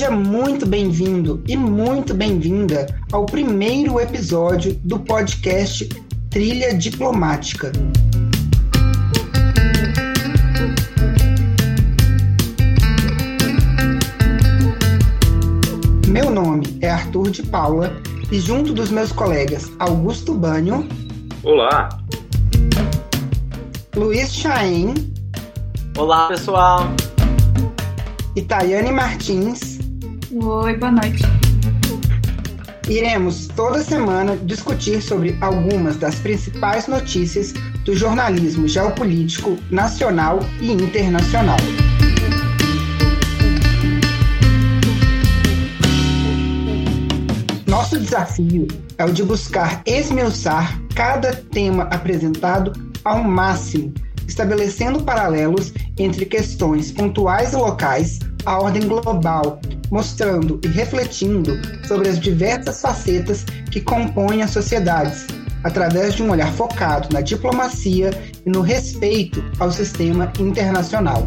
Seja muito bem-vindo e muito bem-vinda ao primeiro episódio do podcast Trilha Diplomática. Meu nome é Arthur de Paula e junto dos meus colegas Augusto Banho. Olá. Luiz Chaen. Olá, pessoal e Tayane Martins. Oi, boa noite. Iremos toda semana discutir sobre algumas das principais notícias do jornalismo geopolítico nacional e internacional. Nosso desafio é o de buscar esmiuçar cada tema apresentado ao máximo estabelecendo paralelos entre questões pontuais e locais à ordem global, mostrando e refletindo sobre as diversas facetas que compõem as sociedades, através de um olhar focado na diplomacia e no respeito ao sistema internacional.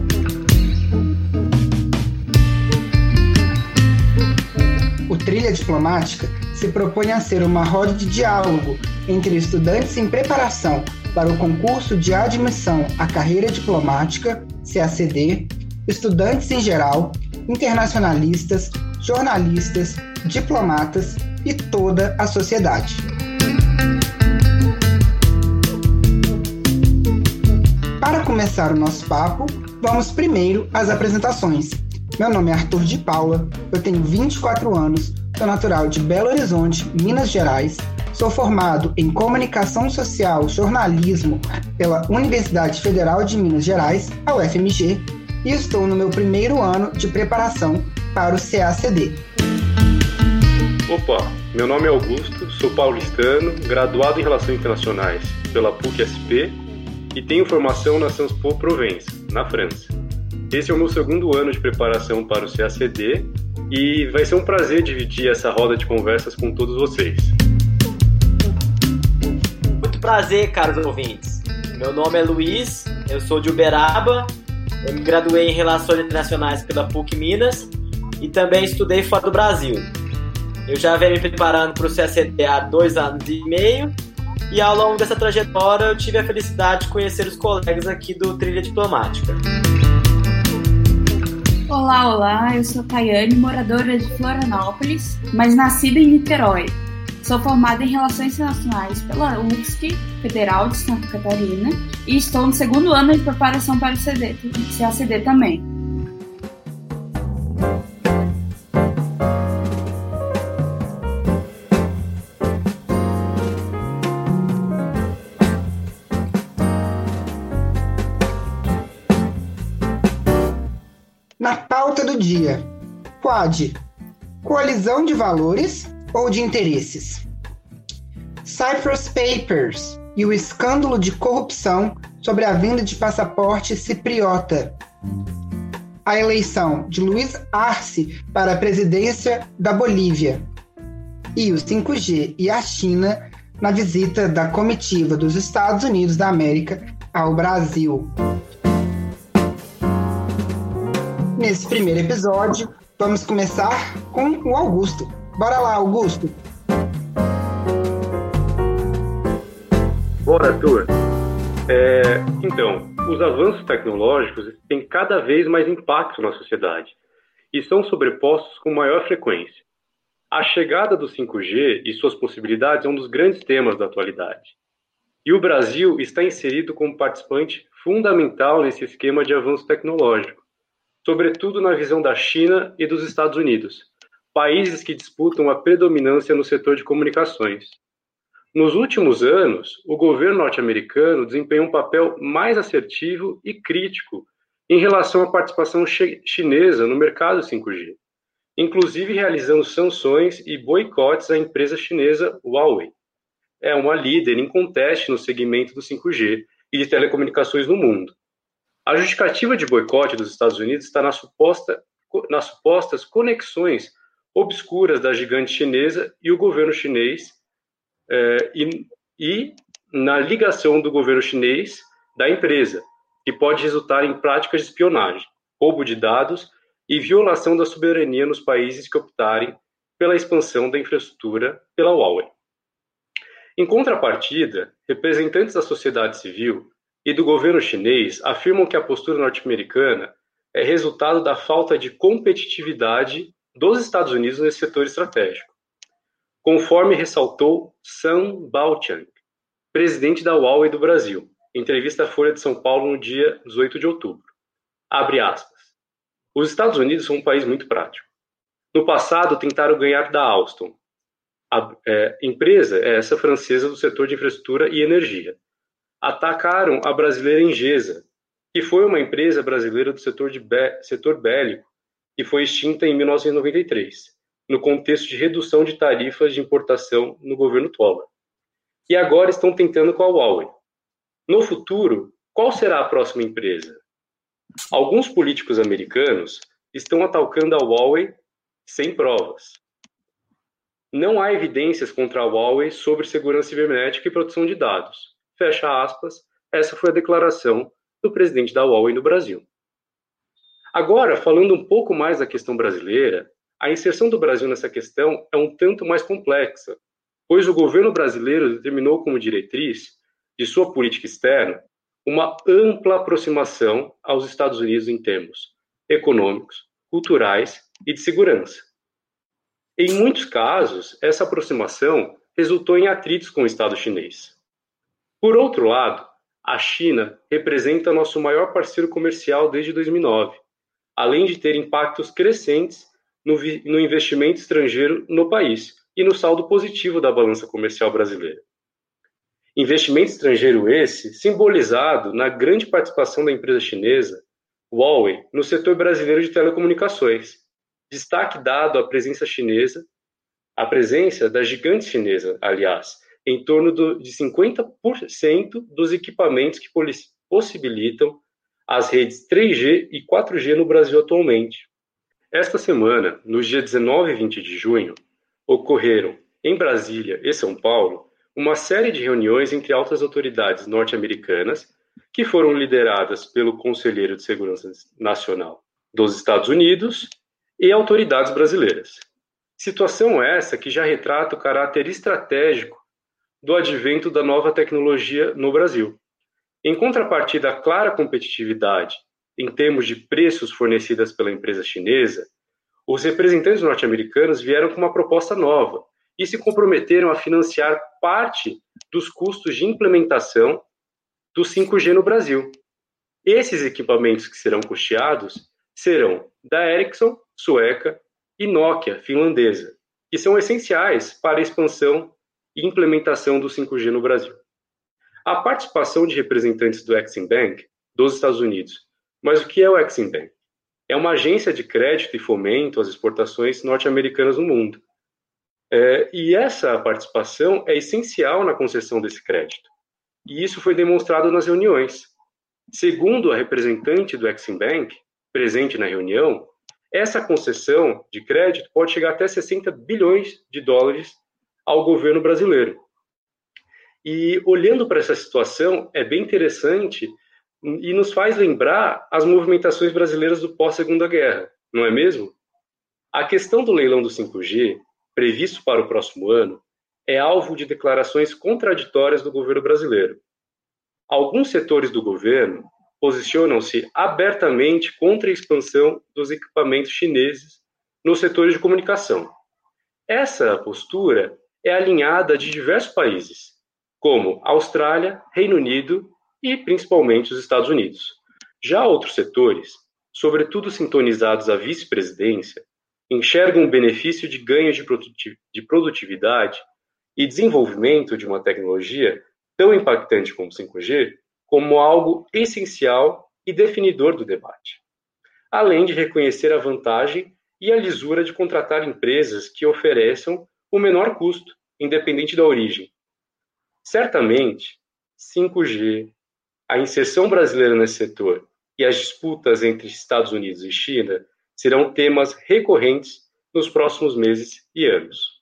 O Trilha Diplomática se propõe a ser uma roda de diálogo entre estudantes em preparação para o concurso de admissão à carreira diplomática, CACD, estudantes em geral, internacionalistas, jornalistas, diplomatas e toda a sociedade. Para começar o nosso papo, vamos primeiro às apresentações. Meu nome é Arthur de Paula, eu tenho 24 anos, sou natural de Belo Horizonte, Minas Gerais, Sou formado em Comunicação Social Jornalismo pela Universidade Federal de Minas Gerais, a UFMG, e estou no meu primeiro ano de preparação para o CACD. Opa, meu nome é Augusto, sou paulistano, graduado em Relações Internacionais pela PUC-SP e tenho formação na Sciences Po Provence, na França. Esse é o meu segundo ano de preparação para o CACD e vai ser um prazer dividir essa roda de conversas com todos vocês prazer, caros ouvintes. Meu nome é Luiz, eu sou de Uberaba, eu me graduei em Relações Internacionais pela PUC Minas e também estudei fora do Brasil. Eu já venho me preparando para o CACD há dois anos e meio e ao longo dessa trajetória eu tive a felicidade de conhecer os colegas aqui do Trilha Diplomática. Olá, olá, eu sou Tayane, moradora de Florianópolis, mas nascida em Niterói. Sou formada em Relações Internacionais pela UFSC Federal de Santa Catarina e estou no segundo ano de preparação para o CD, CACD também. Na pauta do dia, Quad, coalizão de valores ou de interesses. Cyprus Papers e o escândalo de corrupção sobre a venda de passaporte cipriota. A eleição de Luiz Arce para a presidência da Bolívia. E o 5G e a China na visita da comitiva dos Estados Unidos da América ao Brasil. Nesse primeiro episódio, vamos começar com o Augusto. Bora lá, Augusto. Bora, Arthur. É, então, os avanços tecnológicos têm cada vez mais impacto na sociedade e são sobrepostos com maior frequência. A chegada do 5G e suas possibilidades é um dos grandes temas da atualidade. E o Brasil está inserido como participante fundamental nesse esquema de avanço tecnológico, sobretudo na visão da China e dos Estados Unidos, países que disputam a predominância no setor de comunicações. Nos últimos anos, o governo norte-americano desempenhou um papel mais assertivo e crítico em relação à participação chinesa no mercado 5G, inclusive realizando sanções e boicotes à empresa chinesa Huawei. É uma líder inconteste no segmento do 5G e de telecomunicações no mundo. A justificativa de boicote dos Estados Unidos está na suposta, nas supostas conexões obscuras da gigante chinesa e o governo chinês, é, e, e na ligação do governo chinês da empresa, que pode resultar em práticas de espionagem, roubo de dados e violação da soberania nos países que optarem pela expansão da infraestrutura pela Huawei. Em contrapartida, representantes da sociedade civil e do governo chinês afirmam que a postura norte-americana é resultado da falta de competitividade dos Estados Unidos nesse setor estratégico, conforme ressaltou Sam Baochang, presidente da Huawei do Brasil, em entrevista à Folha de São Paulo no dia 18 de outubro. Abre aspas. Os Estados Unidos são um país muito prático. No passado, tentaram ganhar da Alstom. A é, empresa é essa francesa do setor de infraestrutura e energia. Atacaram a brasileira Engesa, que foi uma empresa brasileira do setor, de setor bélico, que foi extinta em 1993, no contexto de redução de tarifas de importação no governo Toller. E agora estão tentando com a Huawei. No futuro, qual será a próxima empresa? Alguns políticos americanos estão atacando a Huawei sem provas. Não há evidências contra a Huawei sobre segurança cibernética e proteção de dados. Fecha aspas. Essa foi a declaração do presidente da Huawei no Brasil. Agora, falando um pouco mais da questão brasileira, a inserção do Brasil nessa questão é um tanto mais complexa, pois o governo brasileiro determinou como diretriz de sua política externa uma ampla aproximação aos Estados Unidos em termos econômicos, culturais e de segurança. Em muitos casos, essa aproximação resultou em atritos com o Estado chinês. Por outro lado, a China representa nosso maior parceiro comercial desde 2009, além de ter impactos crescentes no, no investimento estrangeiro no país e no saldo positivo da balança comercial brasileira. Investimento estrangeiro esse simbolizado na grande participação da empresa chinesa Huawei no setor brasileiro de telecomunicações. Destaque dado à presença chinesa, a presença da gigante chinesa, aliás, em torno do, de 50% dos equipamentos que possibilitam as redes 3G e 4G no Brasil atualmente. Esta semana, nos dias 19 e 20 de junho, ocorreram em Brasília e São Paulo uma série de reuniões entre altas autoridades norte-americanas que foram lideradas pelo Conselheiro de Segurança Nacional dos Estados Unidos e autoridades brasileiras. Situação essa que já retrata o caráter estratégico do advento da nova tecnologia no Brasil. Em contrapartida à clara competitividade em termos de preços fornecidas pela empresa chinesa, os representantes norte-americanos vieram com uma proposta nova e se comprometeram a financiar parte dos custos de implementação do 5G no Brasil. Esses equipamentos que serão custeados serão da Ericsson, sueca, e Nokia, finlandesa, que são essenciais para a expansão e implementação do 5G no Brasil. A participação de representantes do Exim Bank dos Estados Unidos. Mas o que é o Exim Bank? É uma agência de crédito e fomento às exportações norte-americanas no mundo. É, e essa participação é essencial na concessão desse crédito. E isso foi demonstrado nas reuniões. Segundo a representante do Exim Bank, presente na reunião, essa concessão de crédito pode chegar até 60 bilhões de dólares ao governo brasileiro. E olhando para essa situação, é bem interessante e nos faz lembrar as movimentações brasileiras do pós-Segunda Guerra, não é mesmo? A questão do leilão do 5G, previsto para o próximo ano, é alvo de declarações contraditórias do governo brasileiro. Alguns setores do governo posicionam-se abertamente contra a expansão dos equipamentos chineses nos setores de comunicação. Essa postura é alinhada de diversos países, como Austrália, Reino Unido e principalmente os Estados Unidos. Já outros setores, sobretudo sintonizados à vice-presidência, enxergam o benefício de ganhos de produtividade e desenvolvimento de uma tecnologia tão impactante como o 5G como algo essencial e definidor do debate, além de reconhecer a vantagem e a lisura de contratar empresas que ofereçam o menor custo, independente da origem. Certamente, 5G, a inserção brasileira nesse setor e as disputas entre Estados Unidos e China serão temas recorrentes nos próximos meses e anos.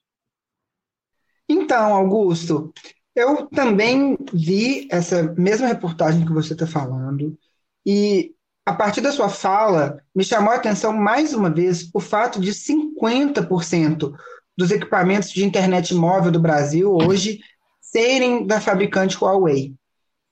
Então, Augusto, eu também vi essa mesma reportagem que você está falando e a partir da sua fala, me chamou a atenção mais uma vez o fato de 50% dos equipamentos de internet móvel do Brasil hoje serem da fabricante Huawei.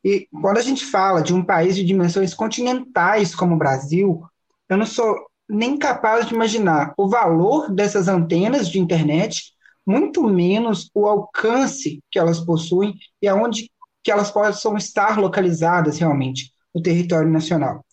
E quando a gente fala de um país de dimensões continentais como o Brasil, eu não sou nem capaz de imaginar o valor dessas antenas de internet, muito menos o alcance que elas possuem e aonde que elas possam estar localizadas realmente no território nacional.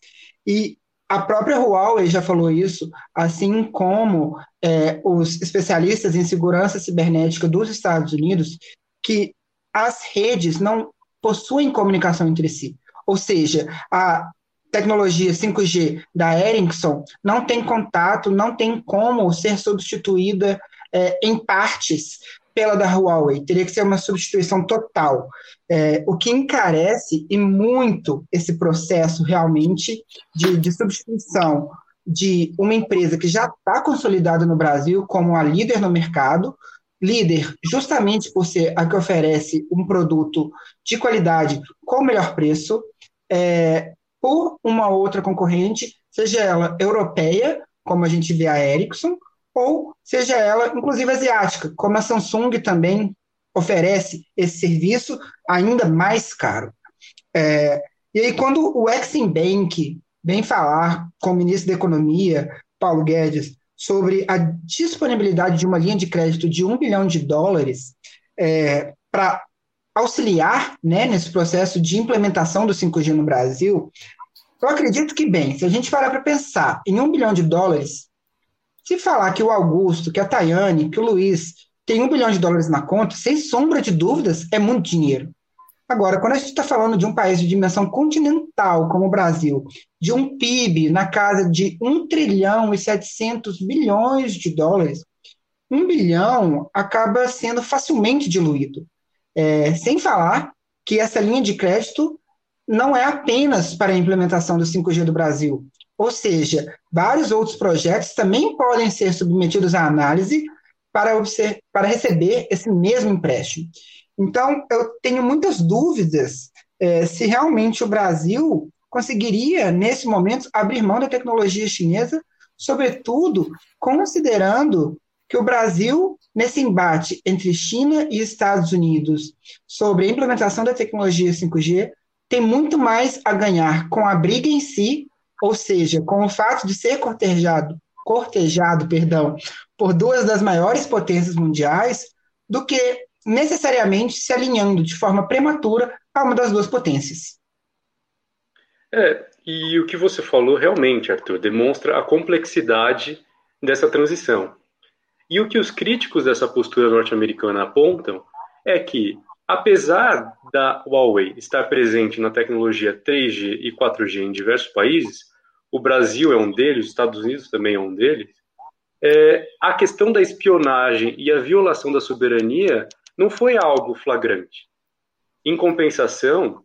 E a própria Huawei já falou isso, assim como é, os especialistas em segurança cibernética dos Estados Unidos, que as redes não possuem comunicação entre si. Ou seja, a tecnologia 5G da Ericsson não tem contato, não tem como ser substituída é, em partes pela da Huawei, teria que ser uma substituição total, é, o que encarece e muito esse processo realmente de, de substituição de uma empresa que já está consolidada no Brasil como a líder no mercado, líder justamente por ser a que oferece um produto de qualidade com o melhor preço, é, por uma outra concorrente, seja ela europeia, como a gente vê a Ericsson, ou seja ela, inclusive, asiática, como a Samsung também oferece esse serviço ainda mais caro. É, e aí, quando o Exim Bank vem falar com o ministro da Economia, Paulo Guedes, sobre a disponibilidade de uma linha de crédito de um bilhão de dólares é, para auxiliar né, nesse processo de implementação do 5G no Brasil, eu acredito que, bem, se a gente parar para pensar em um bilhão de dólares, se falar que o Augusto, que a Tayane, que o Luiz tem um bilhão de dólares na conta, sem sombra de dúvidas, é muito dinheiro. Agora, quando a gente está falando de um país de dimensão continental como o Brasil, de um PIB na casa de 1 trilhão e 700 bilhões de dólares, um bilhão acaba sendo facilmente diluído. É, sem falar que essa linha de crédito não é apenas para a implementação do 5G do Brasil. Ou seja, vários outros projetos também podem ser submetidos à análise para, para receber esse mesmo empréstimo. Então, eu tenho muitas dúvidas é, se realmente o Brasil conseguiria, nesse momento, abrir mão da tecnologia chinesa, sobretudo considerando que o Brasil, nesse embate entre China e Estados Unidos sobre a implementação da tecnologia 5G, tem muito mais a ganhar com a briga em si ou seja, com o fato de ser cortejado, cortejado, perdão, por duas das maiores potências mundiais, do que necessariamente se alinhando de forma prematura a uma das duas potências. É, e o que você falou realmente, Arthur, demonstra a complexidade dessa transição. E o que os críticos dessa postura norte-americana apontam é que, apesar da Huawei estar presente na tecnologia 3G e 4G em diversos países, o Brasil é um deles, os Estados Unidos também é um deles, é, a questão da espionagem e a violação da soberania não foi algo flagrante. Em compensação,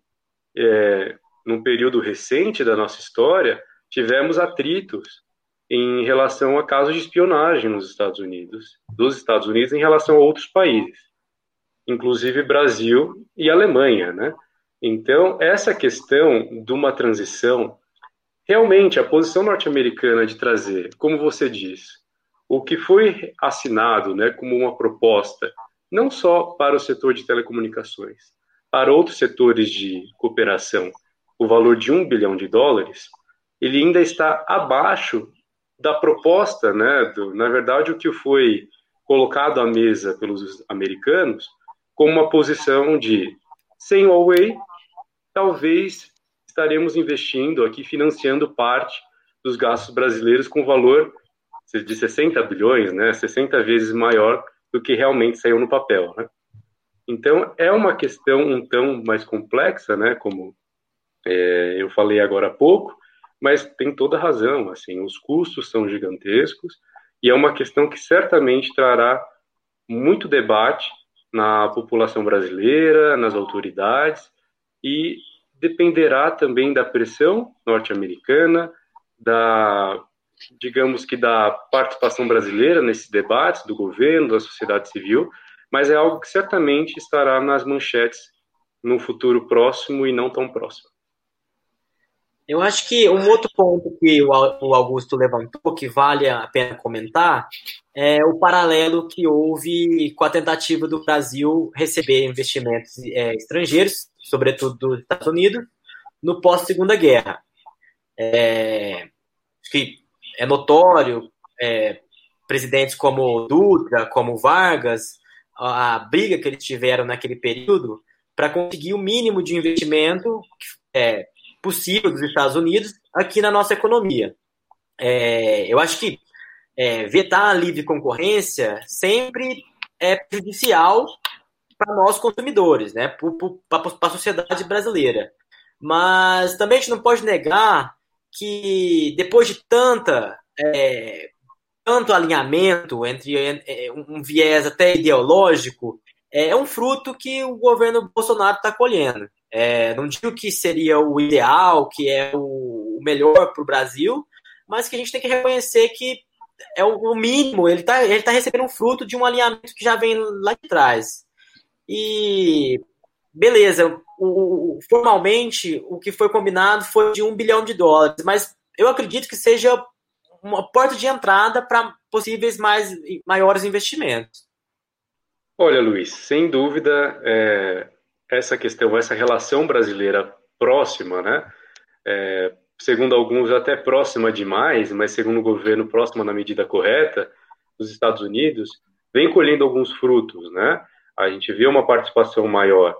é, num período recente da nossa história, tivemos atritos em relação a casos de espionagem nos Estados Unidos, dos Estados Unidos em relação a outros países, inclusive Brasil e Alemanha, né? Então, essa questão de uma transição Realmente, a posição norte-americana de trazer, como você diz, o que foi assinado né, como uma proposta, não só para o setor de telecomunicações, para outros setores de cooperação, o valor de um bilhão de dólares, ele ainda está abaixo da proposta, né, do, na verdade, o que foi colocado à mesa pelos americanos, como uma posição de sem Huawei, talvez estaremos investindo aqui, financiando parte dos gastos brasileiros com valor de 60 bilhões, né, 60 vezes maior do que realmente saiu no papel. Né? Então, é uma questão um tão mais complexa, né, como é, eu falei agora há pouco, mas tem toda razão, assim, os custos são gigantescos e é uma questão que certamente trará muito debate na população brasileira, nas autoridades e dependerá também da pressão norte-americana, da, digamos que da participação brasileira nesses debates, do governo, da sociedade civil, mas é algo que certamente estará nas manchetes no futuro próximo e não tão próximo. Eu acho que um outro ponto que o Augusto levantou, que vale a pena comentar, é o paralelo que houve com a tentativa do Brasil receber investimentos é, estrangeiros, sobretudo dos Estados Unidos, no pós-Segunda Guerra. É, que é notório, é, presidentes como Dutra, como Vargas, a, a briga que eles tiveram naquele período para conseguir o mínimo de investimento é, possível dos Estados Unidos aqui na nossa economia. É, eu acho que é, vetar a livre concorrência sempre é prejudicial para nós consumidores, né, para a sociedade brasileira. Mas também a gente não pode negar que depois de tanta é, tanto alinhamento entre é, um viés até ideológico, é um fruto que o governo Bolsonaro está colhendo. É, não digo que seria o ideal, que é o melhor para o Brasil, mas que a gente tem que reconhecer que é o mínimo, ele está ele tá recebendo um fruto de um alinhamento que já vem lá de trás. E beleza, o, formalmente o que foi combinado foi de um bilhão de dólares, mas eu acredito que seja uma porta de entrada para possíveis mais, maiores investimentos. Olha, Luiz, sem dúvida, é, essa questão, essa relação brasileira próxima, né? É, segundo alguns até próxima demais, mas segundo o governo próxima na medida correta, dos Estados Unidos, vem colhendo alguns frutos, né? A gente vê uma participação maior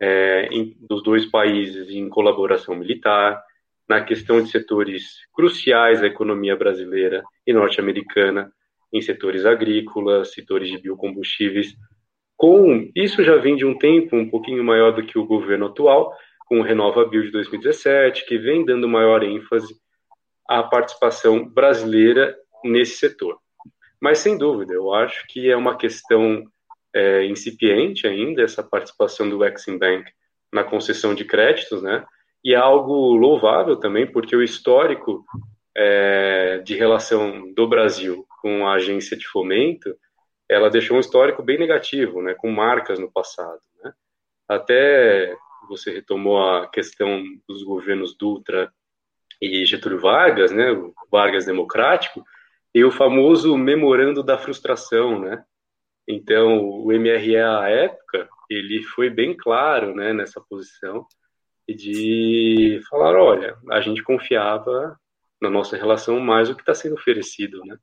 é, em, dos dois países em colaboração militar, na questão de setores cruciais da economia brasileira e norte-americana, em setores agrícolas, setores de biocombustíveis, com isso já vem de um tempo um pouquinho maior do que o governo atual, com o Renova Bio de 2017, que vem dando maior ênfase à participação brasileira nesse setor. Mas, sem dúvida, eu acho que é uma questão é, incipiente ainda, essa participação do Exim Bank na concessão de créditos, né? E é algo louvável também, porque o histórico é, de relação do Brasil com a agência de fomento ela deixou um histórico bem negativo, né, com marcas no passado. Né? Até você retomou a questão dos governos Dutra e Getúlio Vargas, né, o Vargas democrático, e o famoso memorando da frustração, né? Então, o MRE à época, ele foi bem claro, né, nessa posição de falar, olha, a gente confiava na nossa relação mais do que está sendo oferecido, né?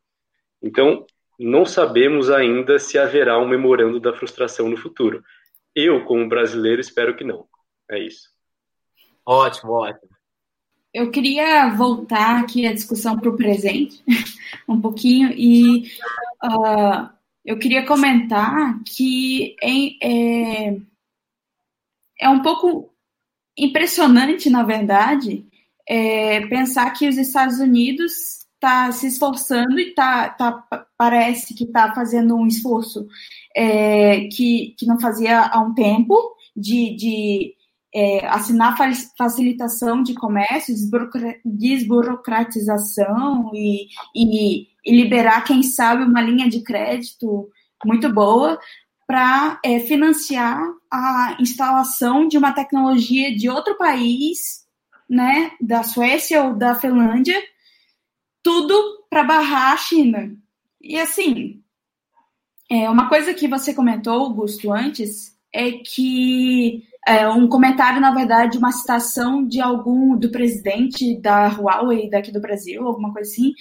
Então, não sabemos ainda se haverá um memorando da frustração no futuro. Eu, como brasileiro, espero que não. É isso. Ótimo, ótimo. Eu queria voltar aqui a discussão para o presente, um pouquinho, e uh, eu queria comentar que é, é, é um pouco impressionante, na verdade, é, pensar que os Estados Unidos está se esforçando e tá, tá, parece que está fazendo um esforço é, que, que não fazia há um tempo de, de é, assinar facilitação de comércio, desburocratização e, e, e, liberar, quem sabe, uma linha de crédito muito boa para é, financiar a instalação de uma tecnologia de outro país, né, da Suécia ou da Finlândia, tudo para barrar a China. E assim, é, uma coisa que você comentou, Augusto, antes, é que é, um comentário, na verdade, uma citação de algum do presidente da Huawei daqui do Brasil, alguma coisa assim,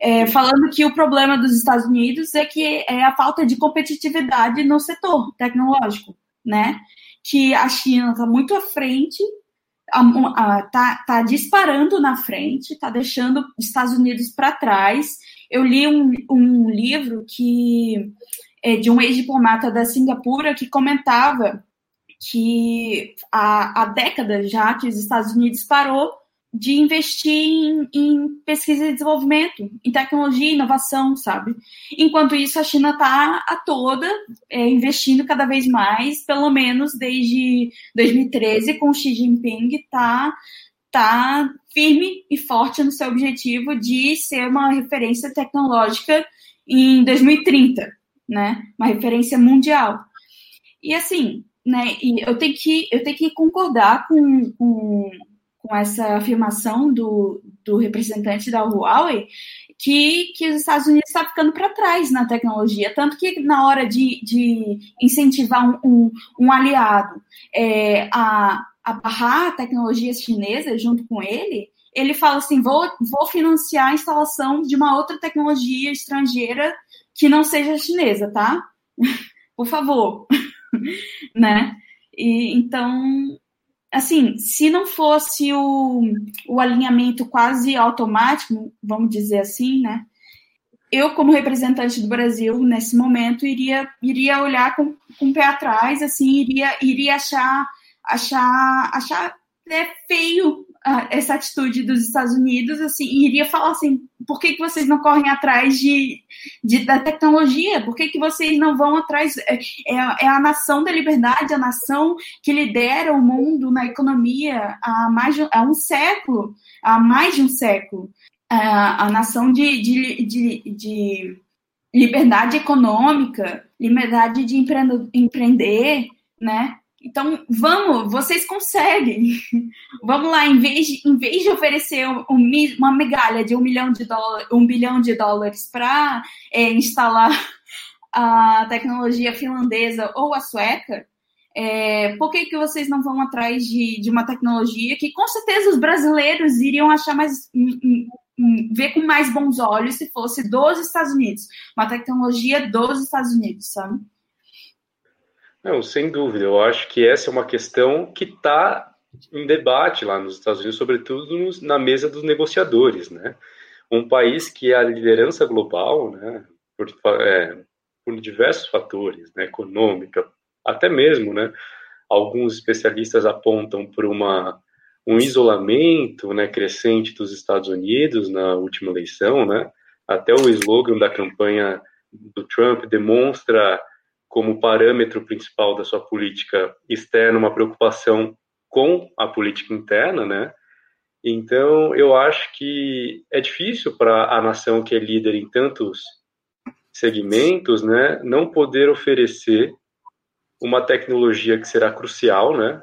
é, falando que o problema dos Estados Unidos é que é a falta de competitividade no setor tecnológico, né? Que a China está muito à frente está tá disparando na frente, está deixando os Estados Unidos para trás. Eu li um, um livro que é de um ex-diplomata da Singapura que comentava que há, há décadas já que os Estados Unidos parou de investir em, em, pesquisa e desenvolvimento, em tecnologia e inovação, sabe? Enquanto isso, a China está a toda é, investindo cada vez mais, pelo menos desde 2013, com Xi Jinping está tá firme e forte no seu objetivo de ser uma referência tecnológica em 2030, né? Uma referência mundial. E assim, né? E eu tenho que eu tenho que concordar com, com com essa afirmação do, do representante da Huawei que, que os Estados Unidos estão tá ficando para trás na tecnologia. Tanto que na hora de, de incentivar um, um, um aliado é, a, a barrar tecnologias chinesas junto com ele, ele fala assim: vou, vou financiar a instalação de uma outra tecnologia estrangeira que não seja chinesa, tá? Por favor. né? E, então, assim, se não fosse o, o alinhamento quase automático, vamos dizer assim, né? Eu, como representante do Brasil, nesse momento, iria, iria olhar com, com o pé atrás, assim, iria, iria achar, achar, achar é feio essa atitude dos Estados Unidos, assim, iria falar assim, por que, que vocês não correm atrás de, de da tecnologia? Por que, que vocês não vão atrás? É, é, é, a nação da liberdade, a nação que lidera o mundo na economia há mais de, há um século, há mais de um século. A, a nação de, de, de, de liberdade econômica, liberdade de empreender, né? Então, vamos, vocês conseguem. Vamos lá, em vez de, em vez de oferecer um, uma migalha de um milhão de dólares, um bilhão de dólares para é, instalar a tecnologia finlandesa ou a sueca, é, por que, que vocês não vão atrás de, de uma tecnologia que com certeza os brasileiros iriam achar mais. Um, um, ver com mais bons olhos se fosse dos Estados Unidos, uma tecnologia dos Estados Unidos, sabe? Não, sem dúvida. Eu acho que essa é uma questão que está em debate lá nos Estados Unidos, sobretudo nos, na mesa dos negociadores, né? Um país que é a liderança global, né? Por, é, por diversos fatores, né? Econômica, até mesmo, né? Alguns especialistas apontam por uma um isolamento, né? Crescente dos Estados Unidos na última eleição, né? Até o slogan da campanha do Trump demonstra como parâmetro principal da sua política externa uma preocupação com a política interna, né? Então, eu acho que é difícil para a nação que é líder em tantos segmentos, né, não poder oferecer uma tecnologia que será crucial, né,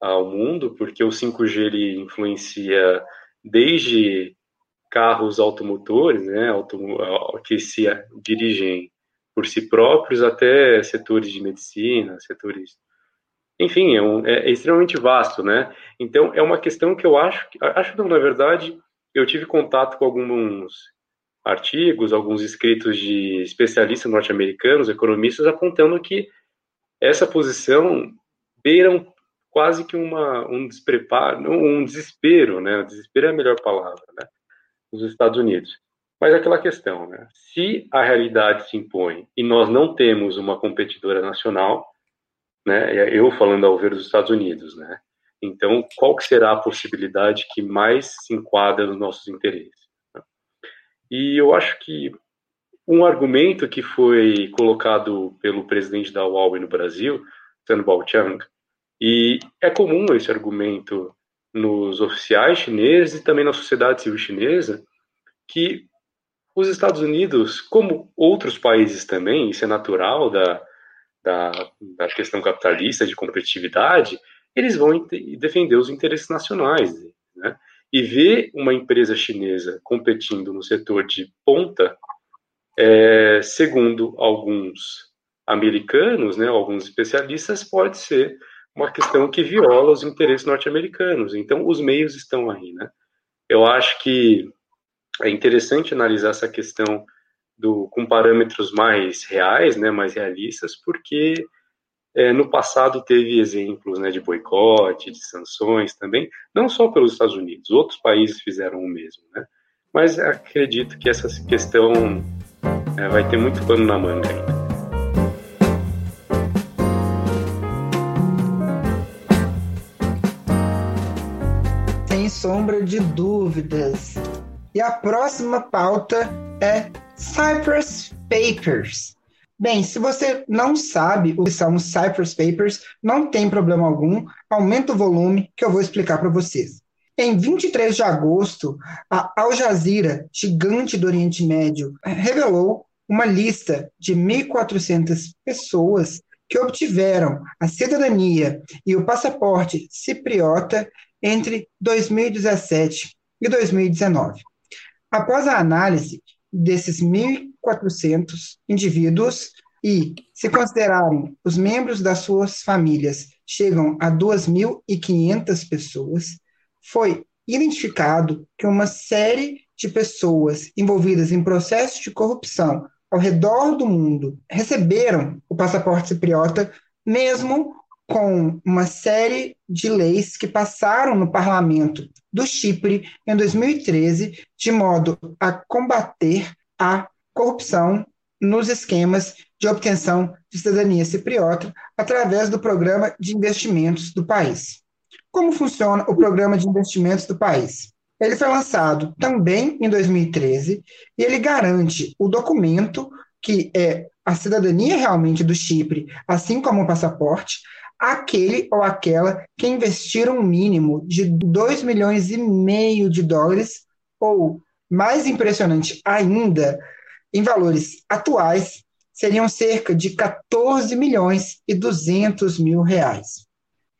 ao mundo, porque o 5G ele influencia desde carros automotores, né, que se dirigem por si próprios até setores de medicina, setores. Enfim, é, um, é, é, extremamente vasto, né? Então, é uma questão que eu acho, acho que, na verdade, eu tive contato com alguns artigos, alguns escritos de especialistas norte-americanos, economistas, apontando que essa posição beira quase que uma, um despreparo, um desespero, né? Desespero é a melhor palavra, né? Nos Estados Unidos. Mas é aquela questão, né? Se a realidade se impõe e nós não temos uma competidora nacional, né? Eu falando ao ver dos Estados Unidos, né? Então, qual que será a possibilidade que mais se enquadra nos nossos interesses? Né? E eu acho que um argumento que foi colocado pelo presidente da Huawei no Brasil, Sun Baochang, e é comum esse argumento nos oficiais chineses e também na sociedade civil chinesa, que os Estados Unidos, como outros países também, isso é natural da, da, da questão capitalista, de competitividade, eles vão defender os interesses nacionais. Né? E ver uma empresa chinesa competindo no setor de ponta, é, segundo alguns americanos, né, alguns especialistas, pode ser uma questão que viola os interesses norte-americanos. Então, os meios estão aí. Né? Eu acho que é interessante analisar essa questão do, com parâmetros mais reais, né, mais realistas, porque é, no passado teve exemplos né, de boicote, de sanções também, não só pelos Estados Unidos, outros países fizeram o mesmo. Né? Mas acredito que essa questão é, vai ter muito pano na manga ainda. Sem sombra de dúvidas. E a próxima pauta é Cypress Papers. Bem, se você não sabe o que são os Cypress Papers, não tem problema algum, aumenta o volume que eu vou explicar para vocês. Em 23 de agosto, a Al Jazeera, gigante do Oriente Médio, revelou uma lista de 1.400 pessoas que obtiveram a cidadania e o passaporte cipriota entre 2017 e 2019. Após a análise desses 1.400 indivíduos e, se considerarem os membros das suas famílias chegam a 2.500 pessoas, foi identificado que uma série de pessoas envolvidas em processos de corrupção ao redor do mundo receberam o passaporte cipriota, mesmo com uma série de leis que passaram no parlamento do Chipre em 2013, de modo a combater a corrupção nos esquemas de obtenção de cidadania cipriota através do programa de investimentos do país. Como funciona o programa de investimentos do país? Ele foi lançado também em 2013 e ele garante o documento que é a cidadania realmente do Chipre, assim como o passaporte, aquele ou aquela que investiram um mínimo de 2 milhões e meio de dólares ou mais impressionante ainda, em valores atuais, seriam cerca de 14 milhões e 200 mil reais.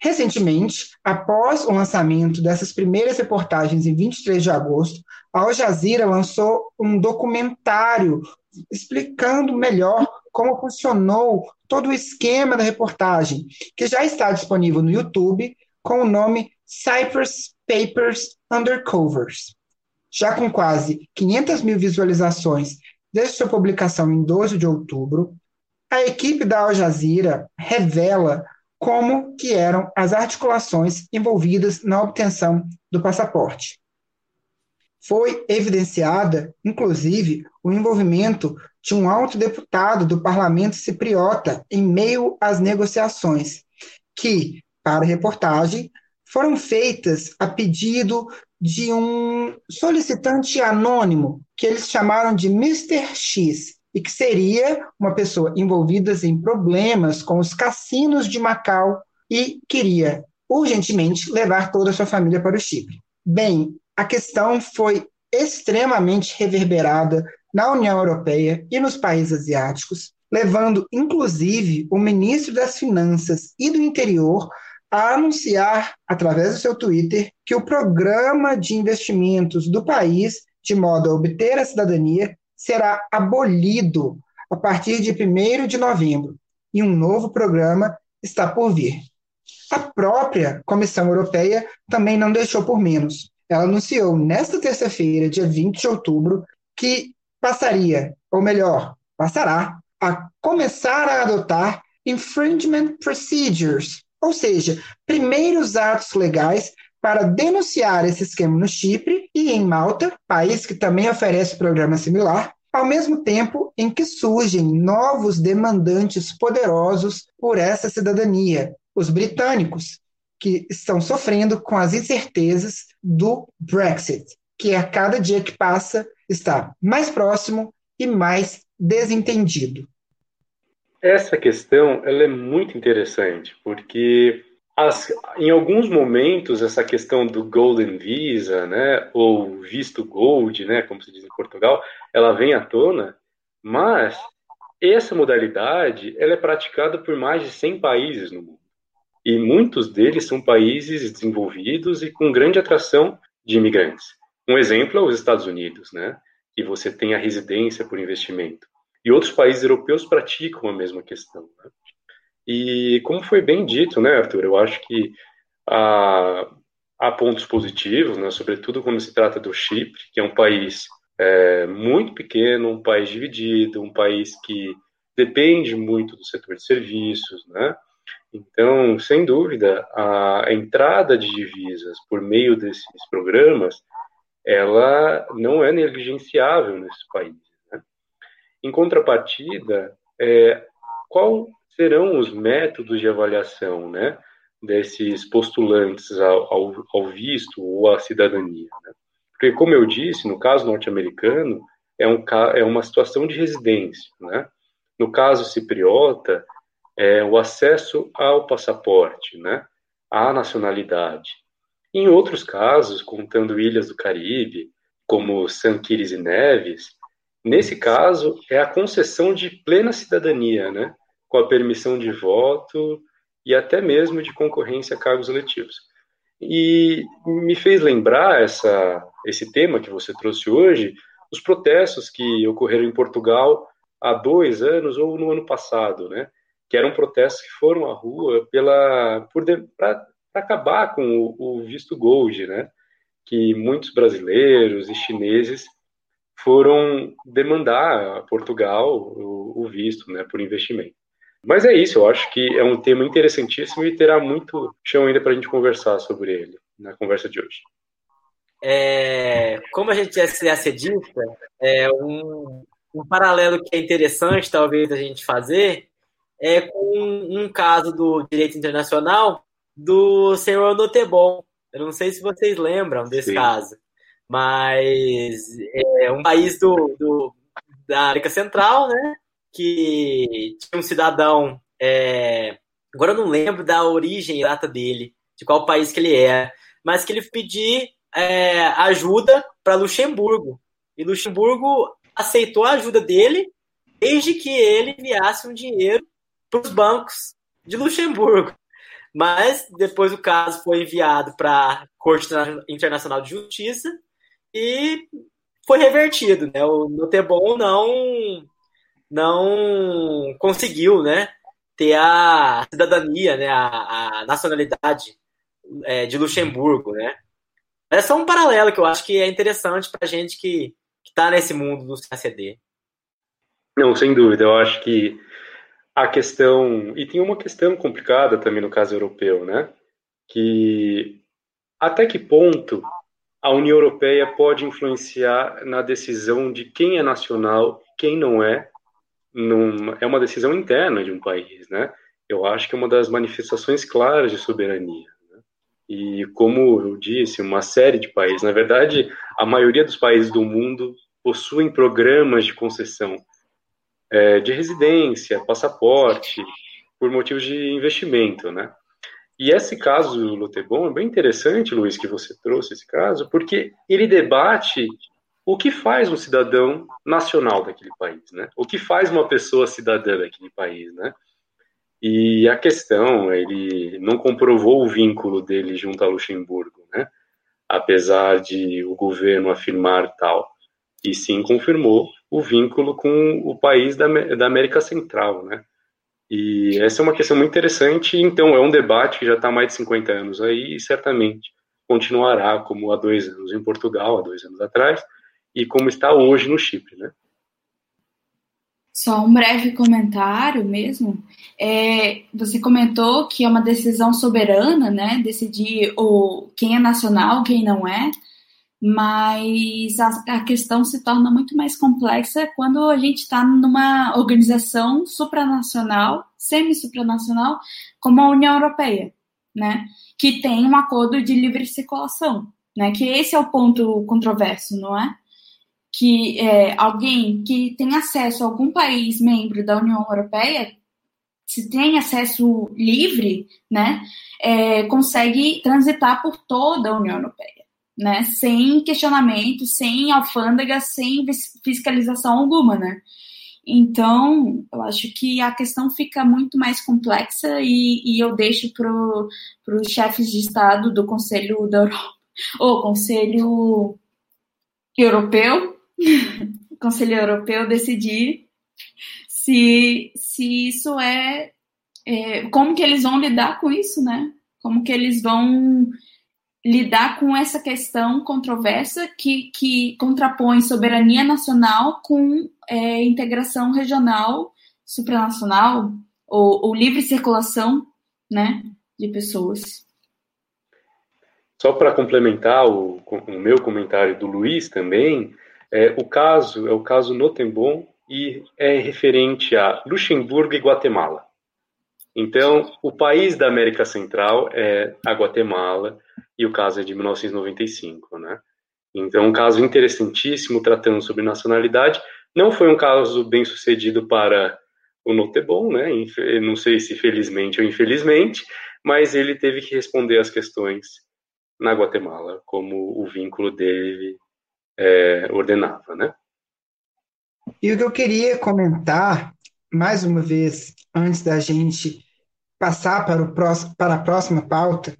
Recentemente, após o lançamento dessas primeiras reportagens em 23 de agosto, a Al Jazeera lançou um documentário explicando melhor como funcionou todo o esquema da reportagem, que já está disponível no YouTube com o nome Cyprus Papers Undercovers. Já com quase 500 mil visualizações desde sua publicação em 12 de outubro, a equipe da Al Jazeera revela como que eram as articulações envolvidas na obtenção do passaporte. Foi evidenciada, inclusive, o envolvimento de um alto deputado do parlamento cipriota em meio às negociações, que, para a reportagem, foram feitas a pedido de um solicitante anônimo, que eles chamaram de Mr. X, e que seria uma pessoa envolvida em problemas com os cassinos de Macau e queria urgentemente levar toda a sua família para o Chipre. Bem, a questão foi extremamente reverberada na União Europeia e nos países asiáticos, levando inclusive o ministro das Finanças e do Interior a anunciar, através do seu Twitter, que o programa de investimentos do país, de modo a obter a cidadania, será abolido a partir de 1 de novembro e um novo programa está por vir. A própria Comissão Europeia também não deixou por menos. Ela anunciou nesta terça-feira, dia 20 de outubro, que passaria, ou melhor, passará, a começar a adotar infringement procedures ou seja, primeiros atos legais para denunciar esse esquema no Chipre e em Malta, país que também oferece programa similar, ao mesmo tempo em que surgem novos demandantes poderosos por essa cidadania, os britânicos, que estão sofrendo com as incertezas do Brexit, que a cada dia que passa está mais próximo e mais desentendido. Essa questão ela é muito interessante, porque as, em alguns momentos essa questão do Golden Visa, né, ou visto Gold, né, como se diz em Portugal, ela vem à tona, mas essa modalidade ela é praticada por mais de 100 países no mundo. E muitos deles são países desenvolvidos e com grande atração de imigrantes. Um exemplo é os Estados Unidos, né, que você tem a residência por investimento. E outros países europeus praticam a mesma questão. Né? E como foi bem dito, né, Arthur, eu acho que há, há pontos positivos, né, sobretudo quando se trata do Chipre, que é um país é, muito pequeno, um país dividido, um país que depende muito do setor de serviços, né? Então, sem dúvida, a entrada de divisas por meio desses programas, ela não é negligenciável nesse país. Em contrapartida, é, qual serão os métodos de avaliação né, desses postulantes ao, ao visto ou à cidadania? Né? Porque, como eu disse, no caso norte-americano, é, um, é uma situação de residência. Né? No caso cipriota, é o acesso ao passaporte, né? à nacionalidade. Em outros casos, contando ilhas do Caribe, como San e Neves, Nesse caso, é a concessão de plena cidadania, né? com a permissão de voto e até mesmo de concorrência a cargos eletivos. E me fez lembrar essa, esse tema que você trouxe hoje, os protestos que ocorreram em Portugal há dois anos ou no ano passado, né? Que eram protestos que foram à rua pela para acabar com o, o, visto gold, né? Que muitos brasileiros e chineses foram demandar a Portugal o, o visto, né? Por investimento. Mas é isso, eu acho que é um tema interessantíssimo e terá muito chão ainda para a gente conversar sobre ele na conversa de hoje. É, como a gente é CACDista, é um, um paralelo que é interessante, talvez, a gente fazer é com um caso do direito internacional do senhor Notebon. Eu não sei se vocês lembram desse Sim. caso, mas é um país do, do, da América Central, né? Que tinha um cidadão. É, agora eu não lembro da origem exata dele, de qual país que ele é, mas que ele pediu é, ajuda para Luxemburgo. E Luxemburgo aceitou a ajuda dele desde que ele enviasse um dinheiro para os bancos de Luxemburgo. Mas depois o caso foi enviado para a Corte Internacional de Justiça e foi revertido. Né? O Notebon não, não conseguiu né, ter a cidadania, né, a, a nacionalidade é, de Luxemburgo. Né? É só um paralelo que eu acho que é interessante para gente que está nesse mundo do CACD. Não, sem dúvida. Eu acho que a questão. E tem uma questão complicada também no caso europeu, né? Que até que ponto a União Europeia pode influenciar na decisão de quem é nacional quem não é? Num, é uma decisão interna de um país, né? Eu acho que é uma das manifestações claras de soberania. Né? E como eu disse, uma série de países, na verdade, a maioria dos países do mundo possuem programas de concessão é, de residência, passaporte, por motivos de investimento, né? E esse caso do Lotebon é bem interessante, Luiz, que você trouxe esse caso, porque ele debate o que faz um cidadão nacional daquele país, né? O que faz uma pessoa cidadã daquele país, né? E a questão, ele não comprovou o vínculo dele junto a Luxemburgo, né? Apesar de o governo afirmar tal e sim confirmou o vínculo com o país da, da América Central, né? E essa é uma questão muito interessante, então é um debate que já está há mais de 50 anos aí e certamente continuará como há dois anos em Portugal, há dois anos atrás, e como está hoje no Chipre, né? Só um breve comentário mesmo. É, você comentou que é uma decisão soberana, né? Decidir o, quem é nacional, quem não é mas a, a, questão se torna muito mais complexa quando a gente está numa organização supranacional, semi-supranacional, como a União Europeia, né? Que tem um acordo de livre circulação, né? Que esse é o ponto controverso, não é? Que é, alguém que tem acesso a algum país membro da União Europeia, se tem acesso livre, né? É, consegue transitar por toda a União Europeia né? Sem questionamento, sem alfândega, sem fiscalização alguma, né? Então, eu acho que a questão fica muito mais complexa e, e eu deixo para os chefes de Estado do Conselho da Europa, ou Conselho Europeu, Conselho Europeu decidir se, se isso é, é, como que eles vão lidar com isso, né? Como que eles vão lidar com essa questão controversa que, que contrapõe soberania nacional com é, integração regional, supranacional ou, ou, livre circulação né, de pessoas. Só para complementar o, o, meu comentário do Luiz também, é, o caso é o caso Notembon e é referente a Luxemburgo e Guatemala. Então, o país da América Central é a Guatemala, e o caso é de 1995, né? Então, um caso interessantíssimo tratando sobre nacionalidade. Não foi um caso bem sucedido para o Notebon, né? Não sei se felizmente ou infelizmente, mas ele teve que responder às questões na Guatemala, como o vínculo dele é, ordenava, né? E o que eu queria comentar, mais uma vez, antes da gente passar para, o próximo, para a próxima pauta,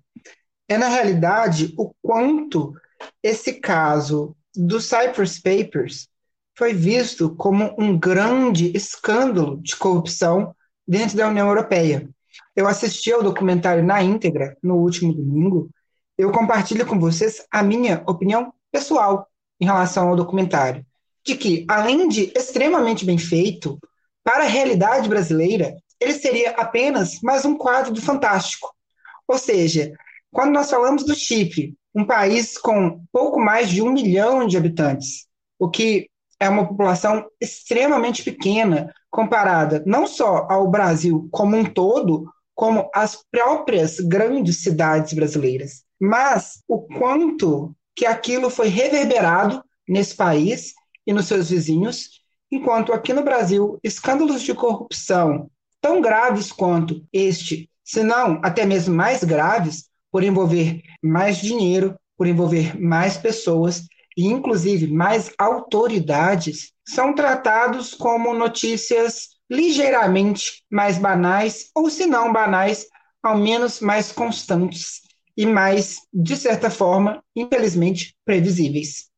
é, na realidade, o quanto esse caso do Cyprus Papers foi visto como um grande escândalo de corrupção dentro da União Europeia. Eu assisti ao documentário na íntegra no último domingo. Eu compartilho com vocês a minha opinião pessoal em relação ao documentário, de que, além de extremamente bem feito, para a realidade brasileira, ele seria apenas mais um quadro do Fantástico. Ou seja, quando nós falamos do Chipre, um país com pouco mais de um milhão de habitantes, o que é uma população extremamente pequena comparada não só ao Brasil como um todo, como às próprias grandes cidades brasileiras, mas o quanto que aquilo foi reverberado nesse país e nos seus vizinhos, enquanto aqui no Brasil escândalos de corrupção tão graves quanto este, se não até mesmo mais graves, por envolver mais dinheiro, por envolver mais pessoas e, inclusive, mais autoridades, são tratados como notícias ligeiramente mais banais, ou se não banais, ao menos mais constantes e mais, de certa forma, infelizmente, previsíveis.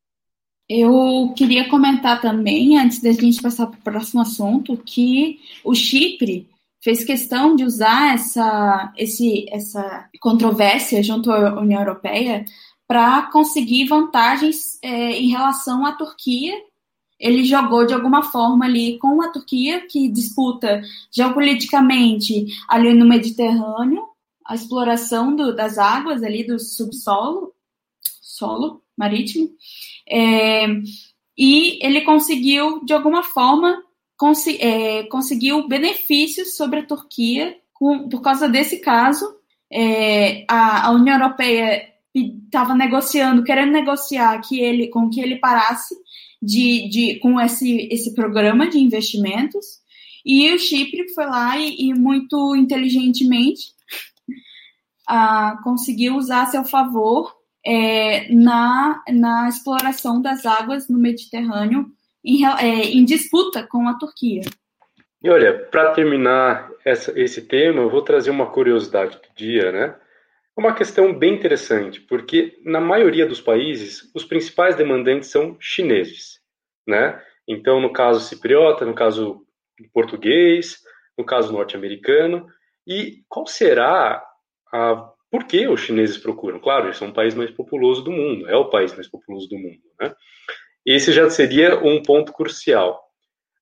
Eu queria comentar também, antes da gente passar para o próximo assunto, que o Chipre fez questão de usar essa, esse, essa controvérsia junto à União Europeia para conseguir vantagens é, em relação à Turquia. Ele jogou de alguma forma ali com a Turquia, que disputa geopoliticamente ali no Mediterrâneo a exploração do, das águas ali do subsolo, solo marítimo, é, e ele conseguiu de alguma forma é, conseguiu benefícios sobre a Turquia com, por causa desse caso. É, a, a, União Europeia estava negociando, querendo negociar que ele, com que ele parasse de, de, com esse, esse programa de investimentos. E o Chipre foi lá e, e muito inteligentemente conseguiu usar a seu favor é, na, na exploração das águas no Mediterrâneo em, é, em disputa com a Turquia. E olha, para terminar essa, esse tema, eu vou trazer uma curiosidade do dia, né? Uma questão bem interessante, porque na maioria dos países, os principais demandantes são chineses, né? Então, no caso cipriota, no caso português, no caso norte-americano, e qual será a por que os chineses procuram? Claro, eles são o país mais populoso do mundo, é o país mais populoso do mundo, né? Esse já seria um ponto crucial.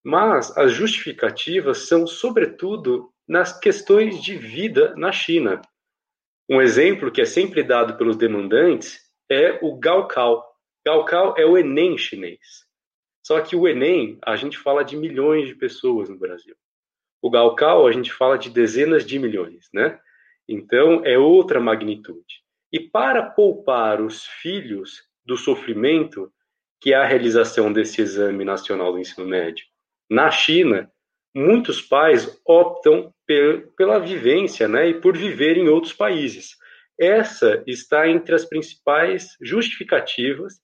Mas as justificativas são, sobretudo, nas questões de vida na China. Um exemplo que é sempre dado pelos demandantes é o Gaokao. Gaokao é o Enem chinês. Só que o Enem, a gente fala de milhões de pessoas no Brasil. O Gaokao, a gente fala de dezenas de milhões, né? Então, é outra magnitude. E para poupar os filhos do sofrimento, que é a realização desse exame nacional do ensino médio. Na China, muitos pais optam pela vivência né, e por viver em outros países. Essa está entre as principais justificativas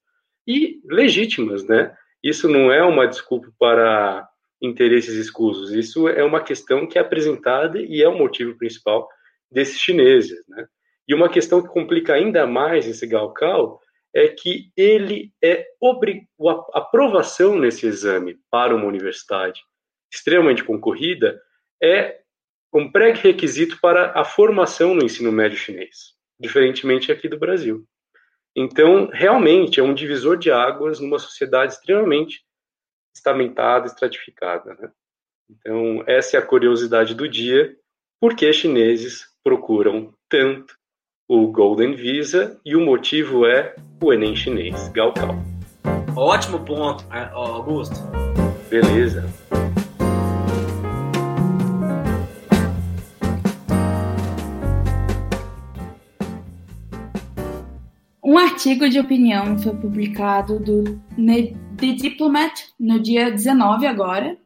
e legítimas. Né? Isso não é uma desculpa para interesses escusos, isso é uma questão que é apresentada e é o motivo principal desses chineses. Né? E uma questão que complica ainda mais esse Gaokao é que ele é obrig... a aprovação nesse exame para uma universidade extremamente concorrida é um pré-requisito para a formação no ensino médio chinês, diferentemente aqui do Brasil. Então, realmente é um divisor de águas numa sociedade extremamente estamentada, estratificada. Né? Então, essa é a curiosidade do dia, por que chineses procuram tanto o Golden Visa e o motivo é o Enem chinês, Gaokao. Ótimo ponto, Augusto. Beleza. Um artigo de opinião foi publicado do The Diplomat no dia 19 agora,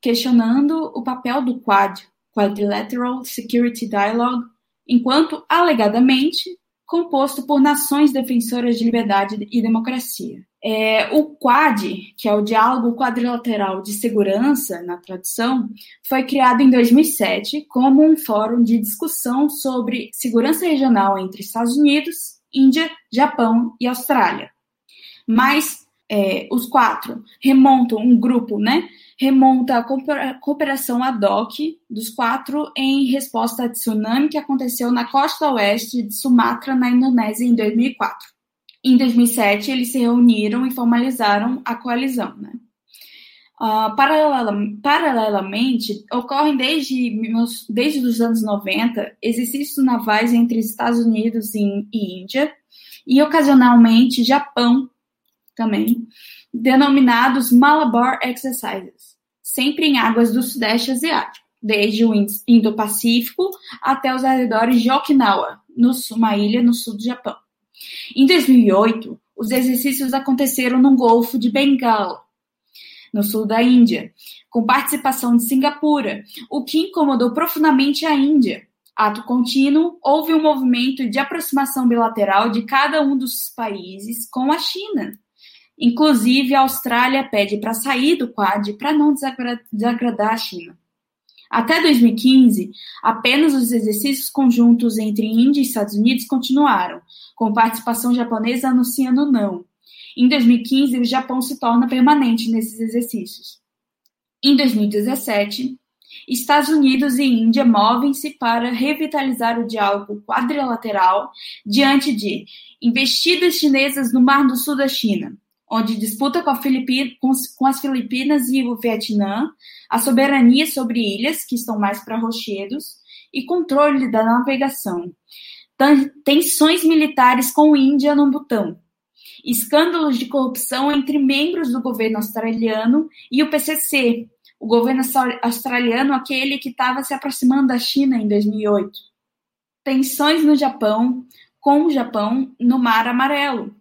questionando o papel do Quad, Quadrilateral Security Dialogue, enquanto, alegadamente, composto por nações defensoras de liberdade e democracia. É, o Quad, que é o Diálogo Quadrilateral de Segurança, na tradução, foi criado em 2007 como um fórum de discussão sobre segurança regional entre Estados Unidos, Índia, Japão e Austrália. Mas é, os quatro remontam um grupo, né? Remonta a cooperação ad hoc dos quatro em resposta ao tsunami que aconteceu na costa oeste de Sumatra, na Indonésia, em 2004. Em 2007, eles se reuniram e formalizaram a coalizão. Né? Uh, paralela, paralelamente, ocorrem desde, desde os anos 90 exercícios navais entre Estados Unidos e, e Índia, e ocasionalmente Japão também, denominados Malabar Exercises, sempre em águas do Sudeste Asiático, desde o Indo-Pacífico até os arredores de Okinawa, no, uma ilha no sul do Japão. Em 2008, os exercícios aconteceram no Golfo de Bengala, no sul da Índia, com participação de Singapura, o que incomodou profundamente a Índia. Ato contínuo, houve um movimento de aproximação bilateral de cada um dos países com a China. Inclusive, a Austrália pede para sair do Quad para não desagradar a China. Até 2015, apenas os exercícios conjuntos entre Índia e Estados Unidos continuaram, com participação japonesa anunciando não. Em 2015, o Japão se torna permanente nesses exercícios. Em 2017, Estados Unidos e Índia movem-se para revitalizar o diálogo quadrilateral diante de investidas chinesas no Mar do Sul da China, onde disputa com, com, com, as Filipinas e o Vietnã a soberania sobre ilhas, que estão mais para rochedos, e controle da navegação. Tensões militares com Índia no Butão. Escândalos de corrupção entre membros do governo australiano e o PCC, o governo australiano, aquele que estava se aproximando da China em 2008. Tensões no Japão, com o Japão no Mar Amarelo,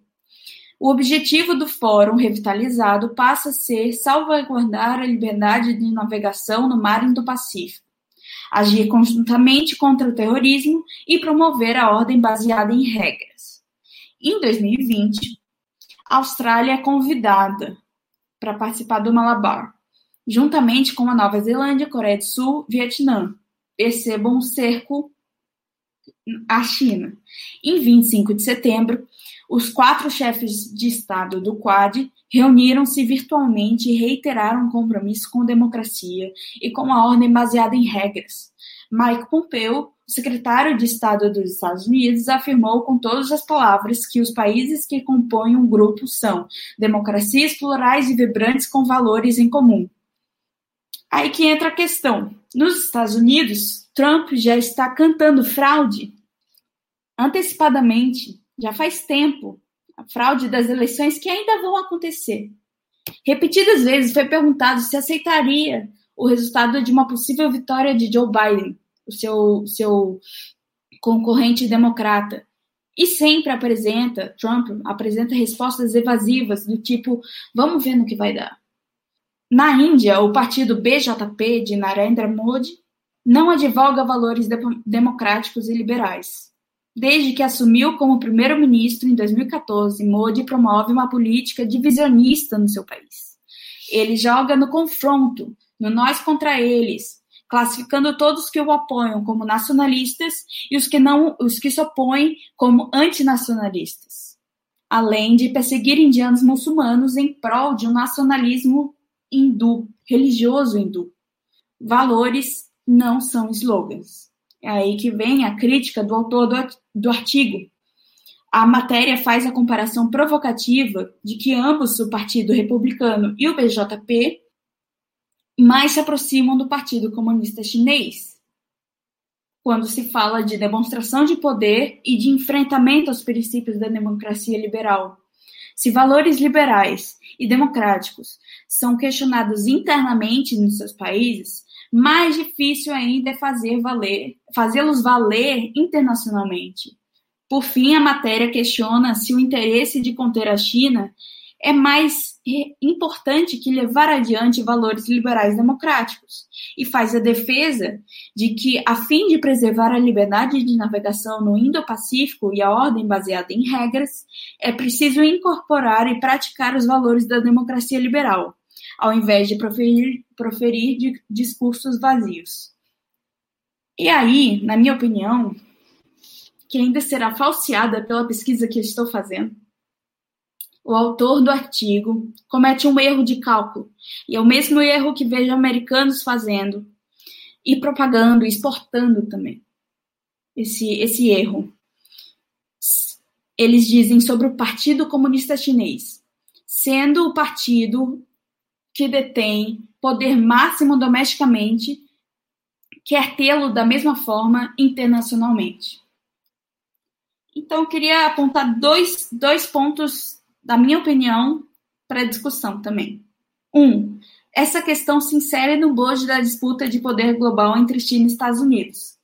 o objetivo do Fórum Revitalizado passa a ser salvaguardar a liberdade de navegação no mar Indo-Pacífico, agir conjuntamente contra o terrorismo e promover a ordem baseada em regras. Em 2020, a Austrália é convidada para participar do Malabar, juntamente com a Nova Zelândia, Coreia do Sul, Vietnã. Percebam o cerco à China. Em 25 de setembro, os quatro chefes de Estado do Quad reuniram-se virtualmente e reiteraram um compromisso com democracia e com a ordem baseada em regras. Mike Pompeo, secretário de Estado dos Estados Unidos, afirmou com todas as palavras que os países que compõem um grupo são democracias plurais e vibrantes com valores em comum. Aí que entra a questão. Nos Estados Unidos, Trump já está cantando fraude antecipadamente já faz tempo, a fraude das eleições que ainda vão acontecer. Repetidas vezes foi perguntado se aceitaria o resultado de uma possível vitória de Joe Biden, o seu, seu concorrente democrata. E sempre apresenta, Trump apresenta respostas evasivas do tipo: vamos ver no que vai dar. Na Índia, o partido BJP de Narendra Modi não advoga valores de democráticos e liberais. Desde que assumiu como primeiro-ministro em 2014, Modi promove uma política divisionista no seu país. Ele joga no confronto, no nós contra eles, classificando todos que o apoiam como nacionalistas e os que não, os que se opõem como antinacionalistas, além de perseguir indianos muçulmanos em prol de um nacionalismo hindu, religioso hindu. Valores não são slogans. É aí que vem a crítica do autor do, do artigo. A matéria faz a comparação provocativa de que ambos, o Partido Republicano e o BJP, mais se aproximam do Partido Comunista Chinês, quando se fala de demonstração de poder e de enfrentamento aos princípios da democracia liberal. Se valores liberais e democráticos são questionados internamente nos seus países, mais difícil ainda é fazer valer, fazê-los valer internacionalmente. Por fim, a matéria questiona se o interesse de conter a China é mais importante que levar adiante valores liberais democráticos e faz a defesa de que, a fim de preservar a liberdade de navegação no Indo-Pacífico e a ordem baseada em regras, é preciso incorporar e praticar os valores da democracia liberal, ao invés de proferir, proferir discursos vazios. E aí, na minha opinião, que ainda será falseada pela pesquisa que estou fazendo, o autor do artigo comete um erro de cálculo, e é o mesmo erro que vejo americanos fazendo e propagando, exportando também. Esse, esse erro. Eles dizem sobre o Partido Comunista Chinês, sendo o partido que detém poder máximo domesticamente, quer tê-lo da mesma forma internacionalmente. Então, eu queria apontar dois, dois pontos da minha opinião, para discussão também. Um, essa questão se insere no bojo da disputa de poder global entre China e Estados Unidos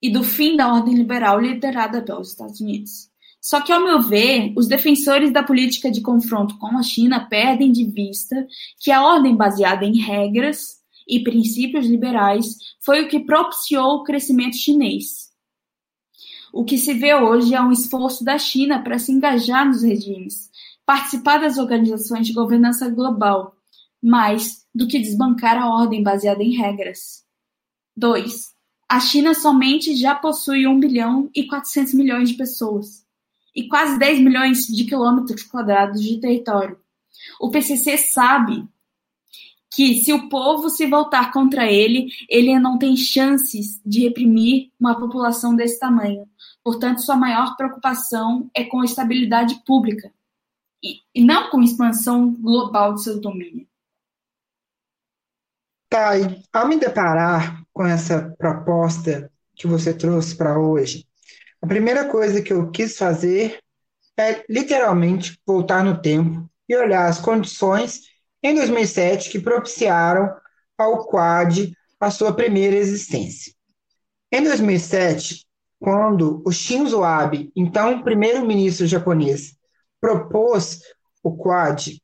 e do fim da ordem liberal liderada pelos Estados Unidos. Só que, ao meu ver, os defensores da política de confronto com a China perdem de vista que a ordem baseada em regras e princípios liberais foi o que propiciou o crescimento chinês. O que se vê hoje é um esforço da China para se engajar nos regimes, participar das organizações de governança global, mais do que desbancar a ordem baseada em regras. 2. A China somente já possui 1 bilhão e 400 milhões de pessoas e quase 10 milhões de quilômetros quadrados de território. O PCC sabe que se o povo se voltar contra ele, ele não tem chances de reprimir uma população desse tamanho. Portanto, sua maior preocupação é com a estabilidade pública e, não com expansão global de seu domínio. E ao me deparar com essa proposta que você trouxe para hoje, a primeira coisa que eu quis fazer é literalmente voltar no tempo e olhar as condições em 2007 que propiciaram ao Quad a sua primeira existência. Em 2007, quando o Shinzo Abe, então primeiro-ministro japonês, propôs o Quad,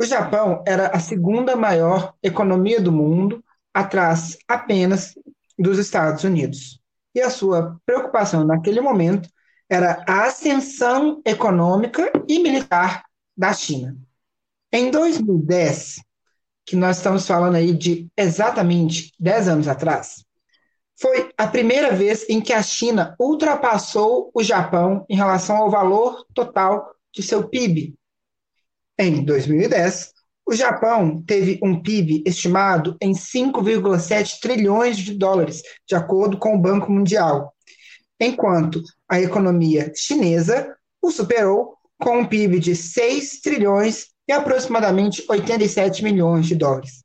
o Japão era a segunda maior economia do mundo, atrás apenas dos Estados Unidos. E a sua preocupação naquele momento era a ascensão econômica e militar da China. Em 2010, que nós estamos falando aí de exatamente 10 anos atrás, foi a primeira vez em que a China ultrapassou o Japão em relação ao valor total de seu PIB. Em 2010, o Japão teve um PIB estimado em 5,7 trilhões de dólares, de acordo com o Banco Mundial, enquanto a economia chinesa o superou com um PIB de 6 trilhões e aproximadamente 87 milhões de dólares.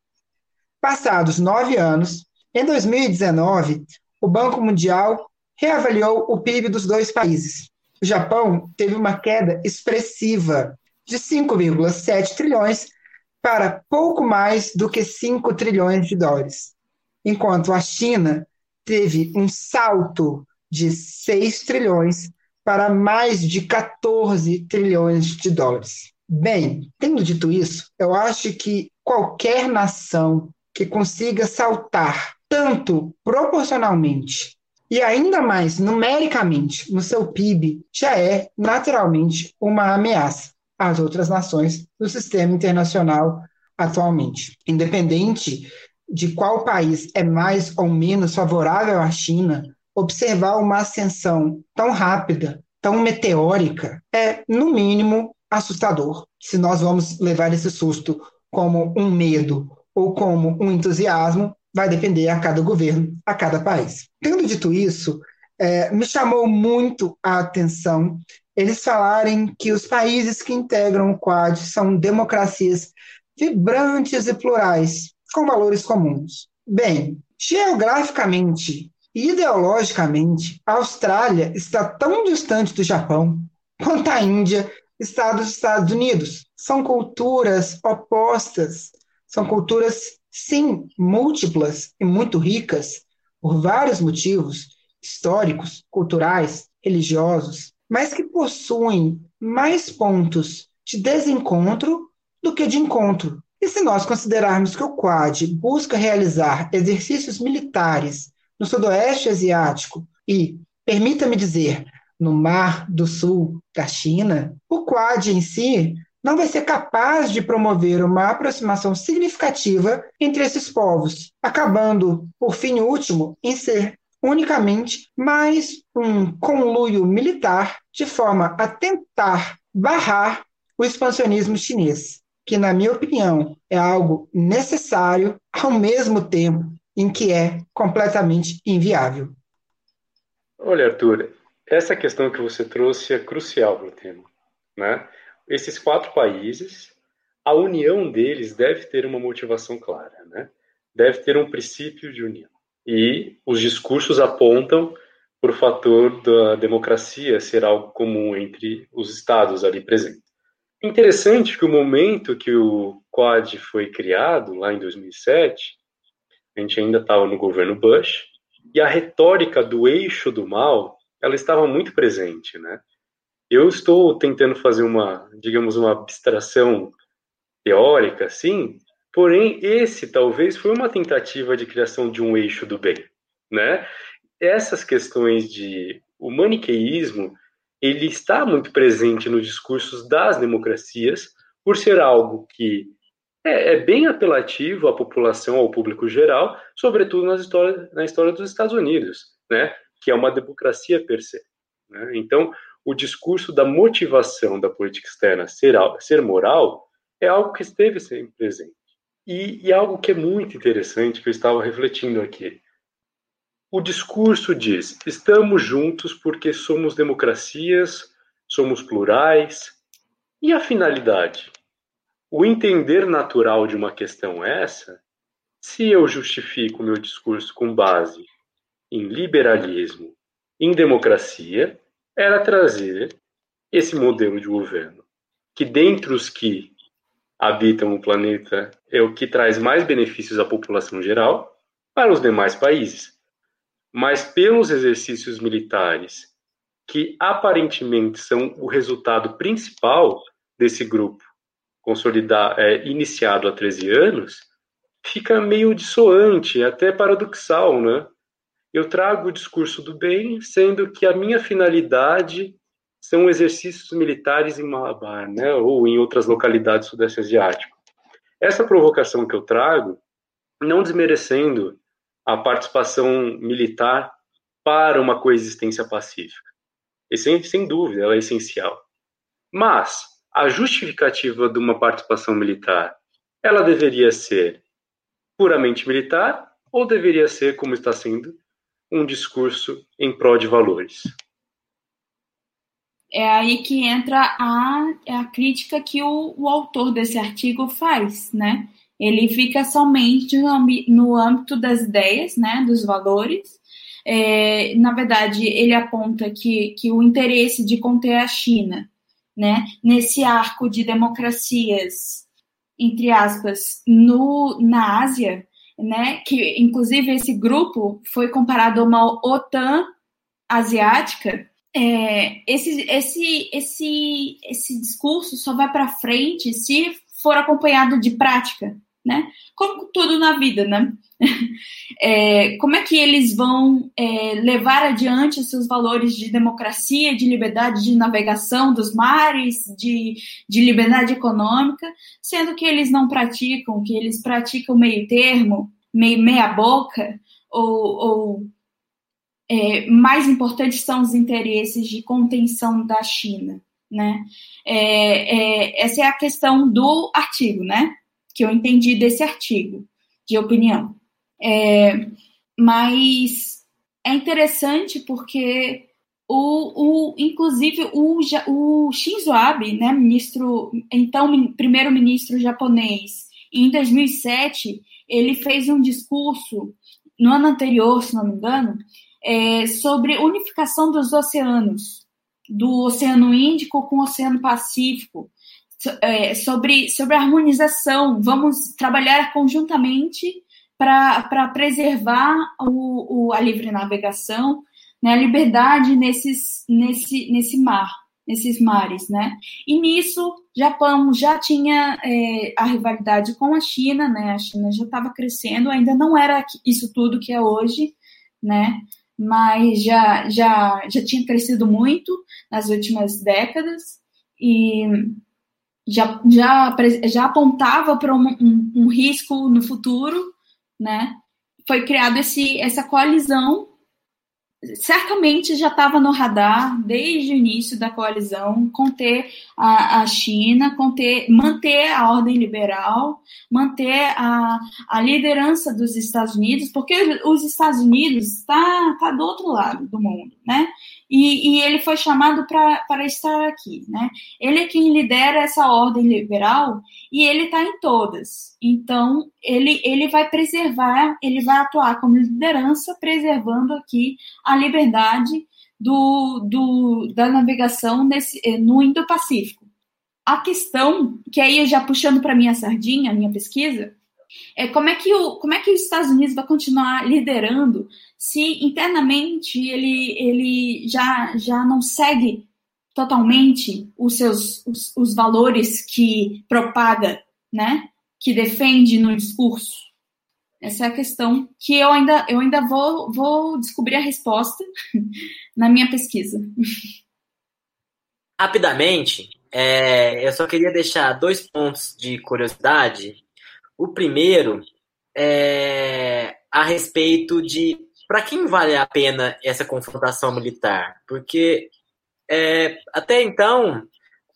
Passados nove anos, em 2019, o Banco Mundial reavaliou o PIB dos dois países o Japão teve uma queda expressiva de 5,7 trilhões para pouco mais do que 5 trilhões de dólares, enquanto a China teve um salto de 6 trilhões para mais de 14 trilhões de dólares. Bem, tendo dito isso, eu acho que qualquer nação que consiga saltar tanto proporcionalmente e ainda mais numericamente no seu PIB, já é naturalmente uma ameaça às outras nações do sistema internacional atualmente. Independente de qual país é mais ou menos favorável à China, observar uma ascensão tão rápida, tão meteórica, é, no mínimo, assustador. Se nós vamos levar esse susto como um medo ou como um entusiasmo, vai depender a cada governo, a cada país. Tendo dito isso, é, me chamou muito a atenção eles falarem que os países que integram o Quad são democracias vibrantes e plurais, com valores comuns. Bem, geograficamente e ideologicamente, a Austrália está tão distante do Japão quanto a Índia está dos Estados Unidos. São culturas opostas, são culturas sim, múltiplas e muito ricas, por vários motivos históricos, culturais, religiosos, mas que possuem mais pontos de desencontro do que de encontro. E se nós considerarmos que o Quad busca realizar exercícios militares no Sudoeste Asiático e, permita-me dizer, no Mar do Sul da China, o Quad em si não vai ser capaz de promover uma aproximação significativa entre esses povos, acabando, por fim último, em ser unicamente mais um conluio militar de forma a tentar barrar o expansionismo chinês, que, na minha opinião, é algo necessário ao mesmo tempo em que é completamente inviável. Olha, Arthur, essa questão que você trouxe é crucial para o tema. Né? Esses quatro países, a união deles deve ter uma motivação clara, né? deve ter um princípio de união. E os discursos apontam o fator da democracia ser algo comum entre os estados ali presentes. Interessante que o momento que o Quad foi criado, lá em 2007, a gente ainda estava no governo Bush, e a retórica do eixo do mal ela estava muito presente, né? Eu estou tentando fazer uma, digamos, uma abstração teórica, assim, porém esse talvez foi uma tentativa de criação de um eixo do bem, né? Essas questões de o maniqueísmo, ele está muito presente nos discursos das democracias por ser algo que é, é bem apelativo à população, ao público geral, sobretudo nas histórias, na história dos Estados Unidos, né? que é uma democracia per se. Né? Então, o discurso da motivação da política externa ser, ser moral é algo que esteve sempre presente. E, e algo que é muito interessante, que eu estava refletindo aqui. O discurso diz: estamos juntos porque somos democracias, somos plurais. E a finalidade? O entender natural de uma questão essa, se eu justifico meu discurso com base em liberalismo, em democracia, era trazer esse modelo de governo, que dentre os que habitam o planeta é o que traz mais benefícios à população geral para os demais países. Mas pelos exercícios militares, que aparentemente são o resultado principal desse grupo consolidar, é, iniciado há 13 anos, fica meio dissoante, até paradoxal, né? eu trago o discurso do bem, sendo que a minha finalidade são exercícios militares em Malabar, né, ou em outras localidades do Sudeste Asiático. Essa provocação que eu trago, não desmerecendo a participação militar para uma coexistência pacífica. E sem, sem dúvida, ela é essencial. Mas a justificativa de uma participação militar, ela deveria ser puramente militar ou deveria ser, como está sendo, um discurso em prol de valores. É aí que entra a, é a crítica que o, o autor desse artigo faz, né? Ele fica somente no, no âmbito das ideias, né, dos valores. É, na verdade, ele aponta que, que o interesse de conter a China, né, nesse arco de democracias, entre aspas, no, na Ásia, né? Que inclusive esse grupo foi comparado a uma OTAN asiática. É, esse, esse, esse, esse discurso só vai para frente se for acompanhado de prática, né? Como tudo na vida, né? É, como é que eles vão é, levar adiante os seus valores de democracia, de liberdade de navegação dos mares, de, de liberdade econômica, sendo que eles não praticam, que eles praticam meio termo, meio meia boca, ou, ou é, mais importantes são os interesses de contenção da China, né? É, é, essa é a questão do artigo, né? Que eu entendi desse artigo de opinião. É, mas é interessante porque o, o, inclusive o, o Shinzo Abe, né, ministro, então primeiro-ministro japonês, em 2007 ele fez um discurso no ano anterior, se não me engano, é, sobre unificação dos oceanos, do Oceano Índico com o Oceano Pacífico, é, sobre, sobre harmonização. Vamos trabalhar conjuntamente para preservar o, o, a livre navegação, né, a liberdade nesses, nesse, nesse mar. nesses mares, né? E nisso, Japão já tinha é, a rivalidade com a China, né? A China já estava crescendo, ainda não era isso tudo que é hoje, né? Mas já, já, já tinha crescido muito nas últimas décadas e já, já, já apontava para um, um, um risco no futuro, né? Foi criado esse, essa coalizão certamente já estava no radar desde o início da coalizão conter a, a China, conter, manter a ordem liberal, manter a, a liderança dos Estados Unidos, porque os Estados Unidos está tá do outro lado do mundo, né? E, e ele foi chamado para estar aqui, né? Ele é quem lidera essa ordem liberal e ele está em todas. Então, ele, ele vai preservar, ele vai atuar como liderança, preservando aqui a liberdade do, do, da navegação nesse, eh, no Indo-Pacífico. A questão, que aí já puxando para minha sardinha, a minha pesquisa, é como é que o, como é que os Estados Unidos vai continuar liderando se internamente ele, ele já, já não segue totalmente os seus os, os valores que propaga, né? Que defende no discurso. Essa é a questão que eu ainda, eu ainda vou, vou descobrir a resposta na minha pesquisa. Rapidamente, é, eu só queria deixar dois pontos de curiosidade o primeiro é a respeito de para quem vale a pena essa confrontação militar? Porque é, até então,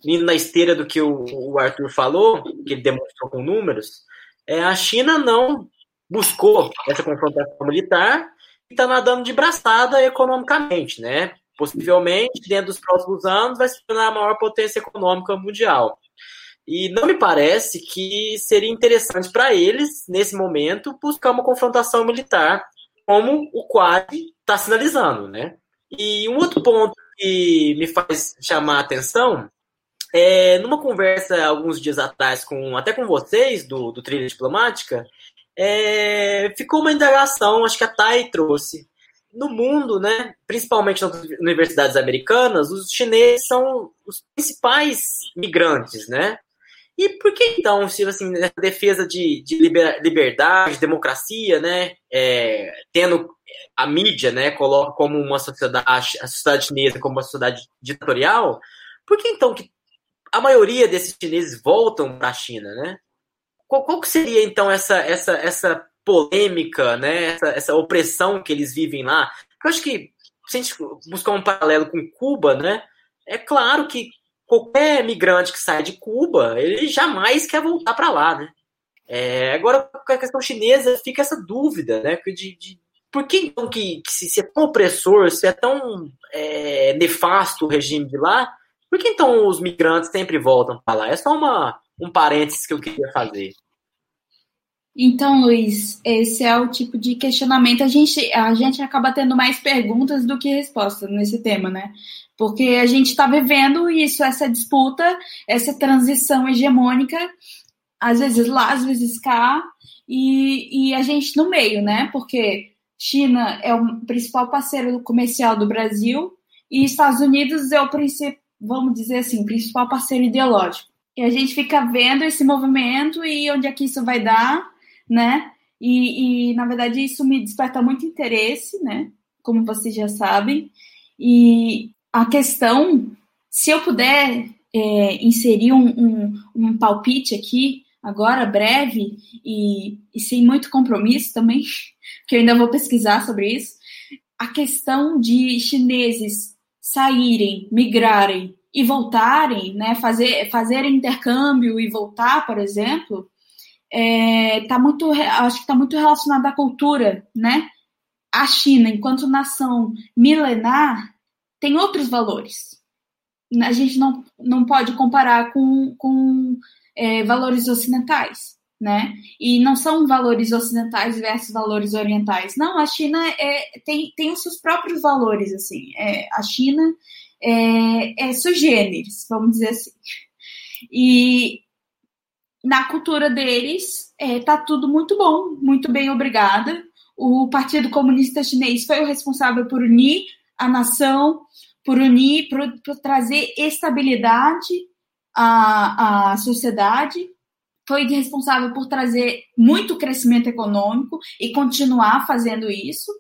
indo na esteira do que o, o, Arthur falou, que ele demonstrou com números, é, a China não buscou essa confrontação militar e está nadando de braçada economicamente, né? Possivelmente, dentro dos próximos anos, vai se tornar a maior potência econômica mundial. E não me parece que seria interessante para eles, nesse momento, buscar uma confrontação militar, como o Quad está sinalizando, né? E um outro ponto que me faz chamar a atenção é, numa conversa alguns dias atrás, com até com vocês, do, do Trilha Diplomática, é, ficou uma indagação, acho que a Thay trouxe. No mundo, né, principalmente nas universidades americanas, os chineses são os principais migrantes, né? E por que então, se assim, defesa de, de liberdade, democracia, né, é, tendo a mídia, né, coloca como uma sociedade, a sociedade chinesa como uma sociedade ditatorial, por que então que a maioria desses chineses voltam para a China, né? Qual, qual seria então essa essa essa polêmica, né, essa, essa opressão que eles vivem lá? Eu acho que se a gente buscar um paralelo com Cuba, né, é claro que qualquer migrante que sai de Cuba, ele jamais quer voltar para lá, né? É, agora, com a questão chinesa, fica essa dúvida, né? De, de por que então que, que se, se, é tão opressor, se é tão é, nefasto o regime de lá, por que então os migrantes sempre voltam para lá? É só uma, um parênteses que eu queria fazer. Então, Luiz, esse é o tipo de questionamento. A gente, a gente acaba tendo mais perguntas do que respostas nesse tema, né? Porque a gente está vivendo isso, essa disputa, essa transição hegemônica, às vezes lá, às vezes cá, e, e a gente no meio, né? Porque China é o principal parceiro comercial do Brasil e Estados Unidos é o principal, vamos dizer assim, principal parceiro ideológico. E a gente fica vendo esse movimento e onde é que isso vai dar, né? E, e na verdade isso me desperta muito interesse, né? Como vocês já sabem. E a questão, se eu puder é, inserir um, um, um, palpite aqui, agora, breve e, e sem muito compromisso também, que eu ainda vou pesquisar sobre isso, a questão de chineses saírem, migrarem e voltarem, né, fazer, fazer intercâmbio e voltar, por exemplo, é, tá muito, acho que está muito relacionado à cultura, né? A China, enquanto nação milenar, tem outros valores. A gente não, não pode comparar com, com é, valores ocidentais, né? E não são valores ocidentais versus valores orientais. Não, a China é, tem, tem os seus próprios valores, assim. É, a China é, é sui generis, vamos dizer assim. E na cultura deles, é, tá tudo muito bom, muito bem, obrigada. O Partido Comunista Chinês foi o responsável por unir a nação, por unir, por, por trazer estabilidade à, à sociedade, foi responsável por trazer muito crescimento econômico e continuar fazendo isso.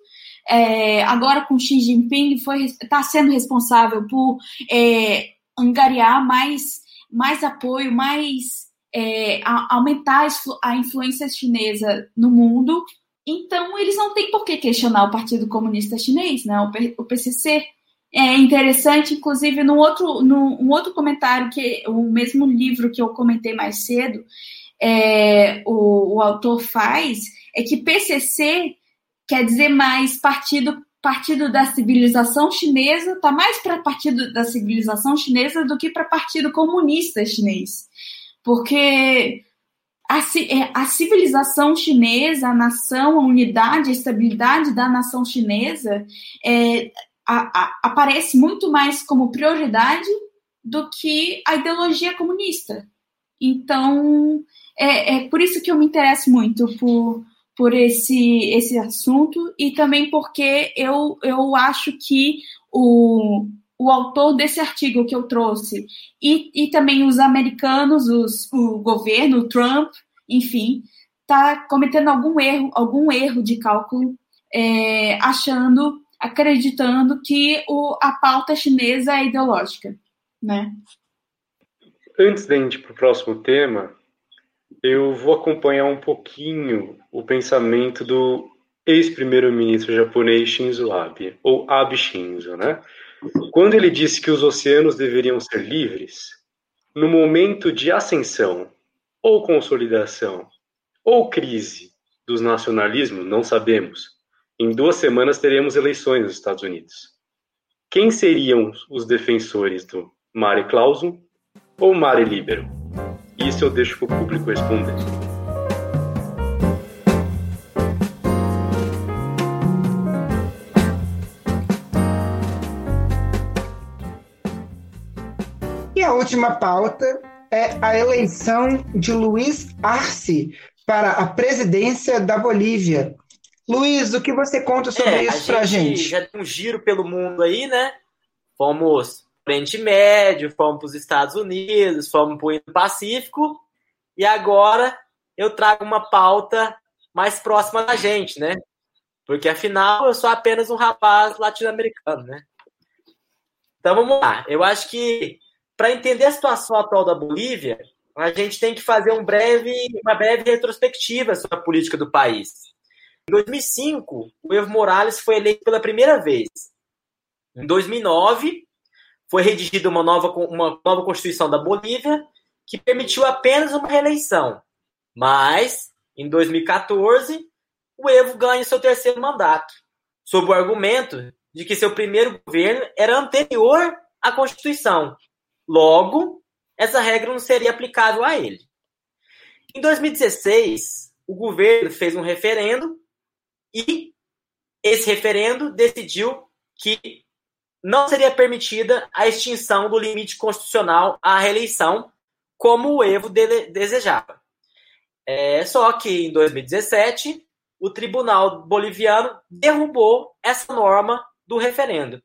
É, agora com Xi Jinping está sendo responsável por é, angariar mais, mais apoio, mais é, a, aumentar a influência chinesa no mundo. Então eles não têm por que questionar o Partido Comunista Chinês, né? o, PCC. É interessante, inclusive, no outro, no, um outro comentário, que o mesmo livro que eu comentei mais cedo, é, o, o autor faz, é que PCC quer dizer mais partido partido da civilização chinesa, está mais para partido da civilização chinesa do que para partido comunista chinês. Porque a, é, a, civilização chinesa, a nação, a unidade, a estabilidade da nação chinesa é, a, a, aparece muito mais como prioridade do que a ideologia comunista. Então, é, é por isso que eu me interesso muito por, por esse, esse assunto e também porque eu, eu acho que o, o autor desse artigo que eu trouxe e, e também os americanos, os, o governo, o Trump, enfim, está cometendo algum erro, algum erro de cálculo, é, achando, acreditando que o, a pauta chinesa é ideológica, né? Antes da gente ir para o próximo tema, eu vou acompanhar um pouquinho o pensamento do ex-primeiro-ministro japonês Shinzo Abe, ou Abe Shinzo, né? Quando ele disse que os oceanos deveriam ser livres, no momento de ascensão, ou consolidação, ou crise dos nacionalismos, não sabemos. Em duas semanas teremos eleições nos Estados Unidos. Quem seriam os defensores do mare clausum ou mare liberum? Isso eu deixo para o público responder. Última pauta é a eleição de Luiz Arce para a presidência da Bolívia. Luiz, o que você conta sobre é, isso para a gente? Já deu um giro pelo mundo aí, né? Fomos Oriente Médio, fomos para os Estados Unidos, fomos para o Pacífico, e agora eu trago uma pauta mais próxima da gente, né? Porque afinal eu sou apenas um rapaz latino-americano, né? Então vamos lá. Eu acho que para entender a situação atual da Bolívia, a gente tem que fazer um breve, uma breve retrospectiva sobre a política do país. Em 2005, o Evo Morales foi eleito pela primeira vez. Em 2009, foi redigida uma nova, uma nova Constituição da Bolívia, que permitiu apenas uma reeleição. Mas, em 2014, o Evo ganha seu terceiro mandato, sob o argumento de que seu primeiro governo era anterior à Constituição. Logo, essa regra não seria aplicável a ele. Em 2016, o governo fez um referendo e esse referendo decidiu que não seria permitida a extinção do limite constitucional à reeleição, como o Evo de desejava. É, só que em 2017, o Tribunal Boliviano derrubou essa norma do referendo.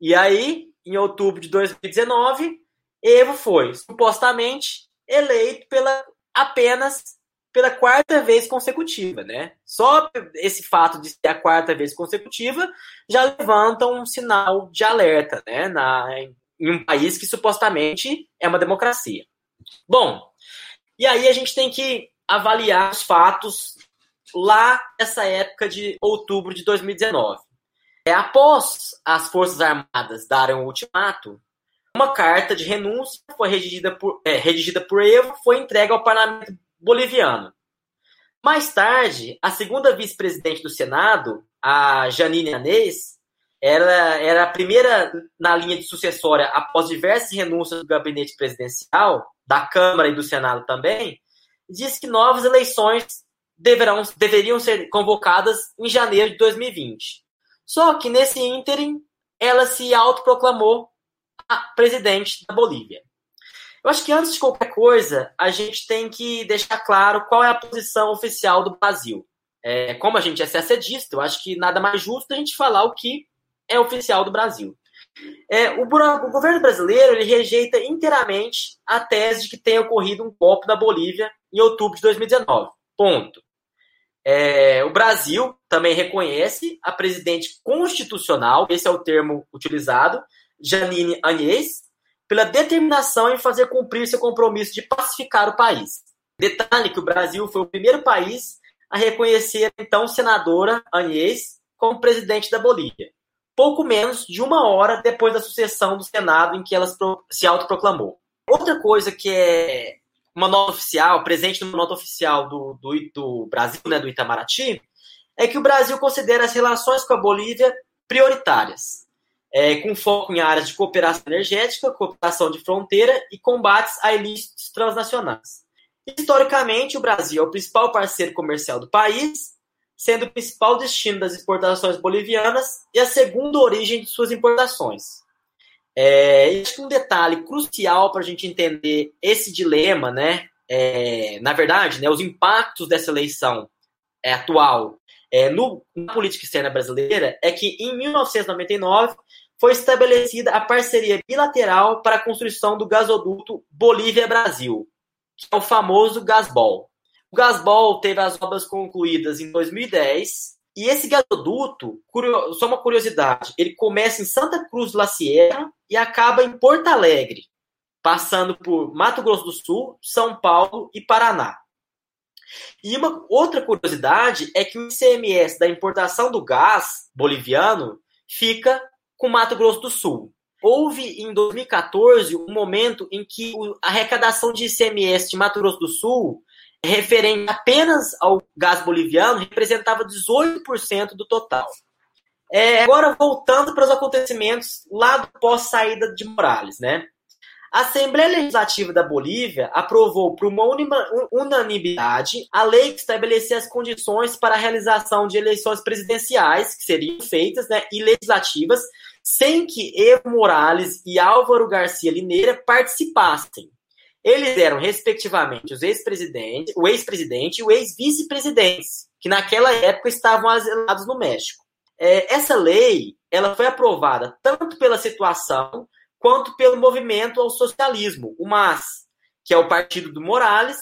E aí, em outubro de 2019, Evo foi supostamente eleito pela apenas pela quarta vez consecutiva, né? Só esse fato de ser a quarta vez consecutiva já levanta um sinal de alerta, né? Na, em um país que supostamente é uma democracia. Bom, e aí a gente tem que avaliar os fatos lá nessa época de outubro de 2019. É, após as Forças Armadas darem o ultimato, uma carta de renúncia foi redigida por, é, redigida por Evo foi entregue ao parlamento boliviano. Mais tarde, a segunda vice-presidente do Senado, a Janine Anês, era, era a primeira na linha de sucessória após diversas renúncias do gabinete presidencial, da Câmara e do Senado também, disse que novas eleições deverão, deveriam ser convocadas em janeiro de 2020. Só que nesse ínterim, ela se autoproclamou a presidente da Bolívia. Eu acho que antes de qualquer coisa, a gente tem que deixar claro qual é a posição oficial do Brasil. É, como a gente é secedista, eu acho que nada mais justo a gente falar o que é oficial do Brasil. É, o, o, governo brasileiro ele rejeita inteiramente a tese de que tenha ocorrido um golpe na Bolívia em outubro de 2019. Ponto. É, o Brasil também reconhece a presidente constitucional, esse é o termo utilizado, Janine Agnès, pela determinação em fazer cumprir seu compromisso de pacificar o país. Detalhe que o Brasil foi o primeiro país a reconhecer a então senadora Agnès como presidente da Bolívia, pouco menos de uma hora depois da sucessão do Senado em que ela se autoproclamou. Outra coisa que é uma nota oficial, presente numa nota oficial do, do, do Brasil, né, do Itamaraty, é que o Brasil considera as relações com a Bolívia prioritárias, é, com foco em áreas de cooperação energética, cooperação de fronteira e combates a ilícitos transnacionais. Historicamente, o Brasil é o principal parceiro comercial do país, sendo o principal destino das exportações bolivianas e a segunda origem de suas importações. É, acho que um detalhe crucial para a gente entender esse dilema, né? É, na verdade, né, os impactos dessa eleição é, atual é, no, na política externa brasileira é que em 1999 foi estabelecida a parceria bilateral para a construção do gasoduto Bolívia-Brasil, que é o famoso Gasbol. O Gasbol teve as obras concluídas em 2010 e esse gasoduto, só uma curiosidade, ele começa em Santa Cruz la Sierra e acaba em Porto Alegre, passando por Mato Grosso do Sul, São Paulo e Paraná. E uma outra curiosidade é que o ICMS da importação do gás boliviano fica com Mato Grosso do Sul. Houve em 2014 um momento em que a arrecadação de ICMS de Mato Grosso do Sul referente apenas ao gás boliviano, representava 18% do total. É, agora, voltando para os acontecimentos lá do pós-saída de Morales, né? A Assembleia Legislativa da Bolívia aprovou por uma unanimidade a lei que estabelecia as condições para a realização de eleições presidenciais, que seriam feitas, né, e legislativas, sem que Evo Morales e Álvaro Garcia Lineira participassem. Eles eram, respectivamente, os ex-presidente, o ex-presidente e o ex-vice-presidente, que naquela época estavam asilados no México. É, essa lei ela foi aprovada tanto pela situação quanto pelo movimento ao socialismo, o MAS, que é o partido do Morales,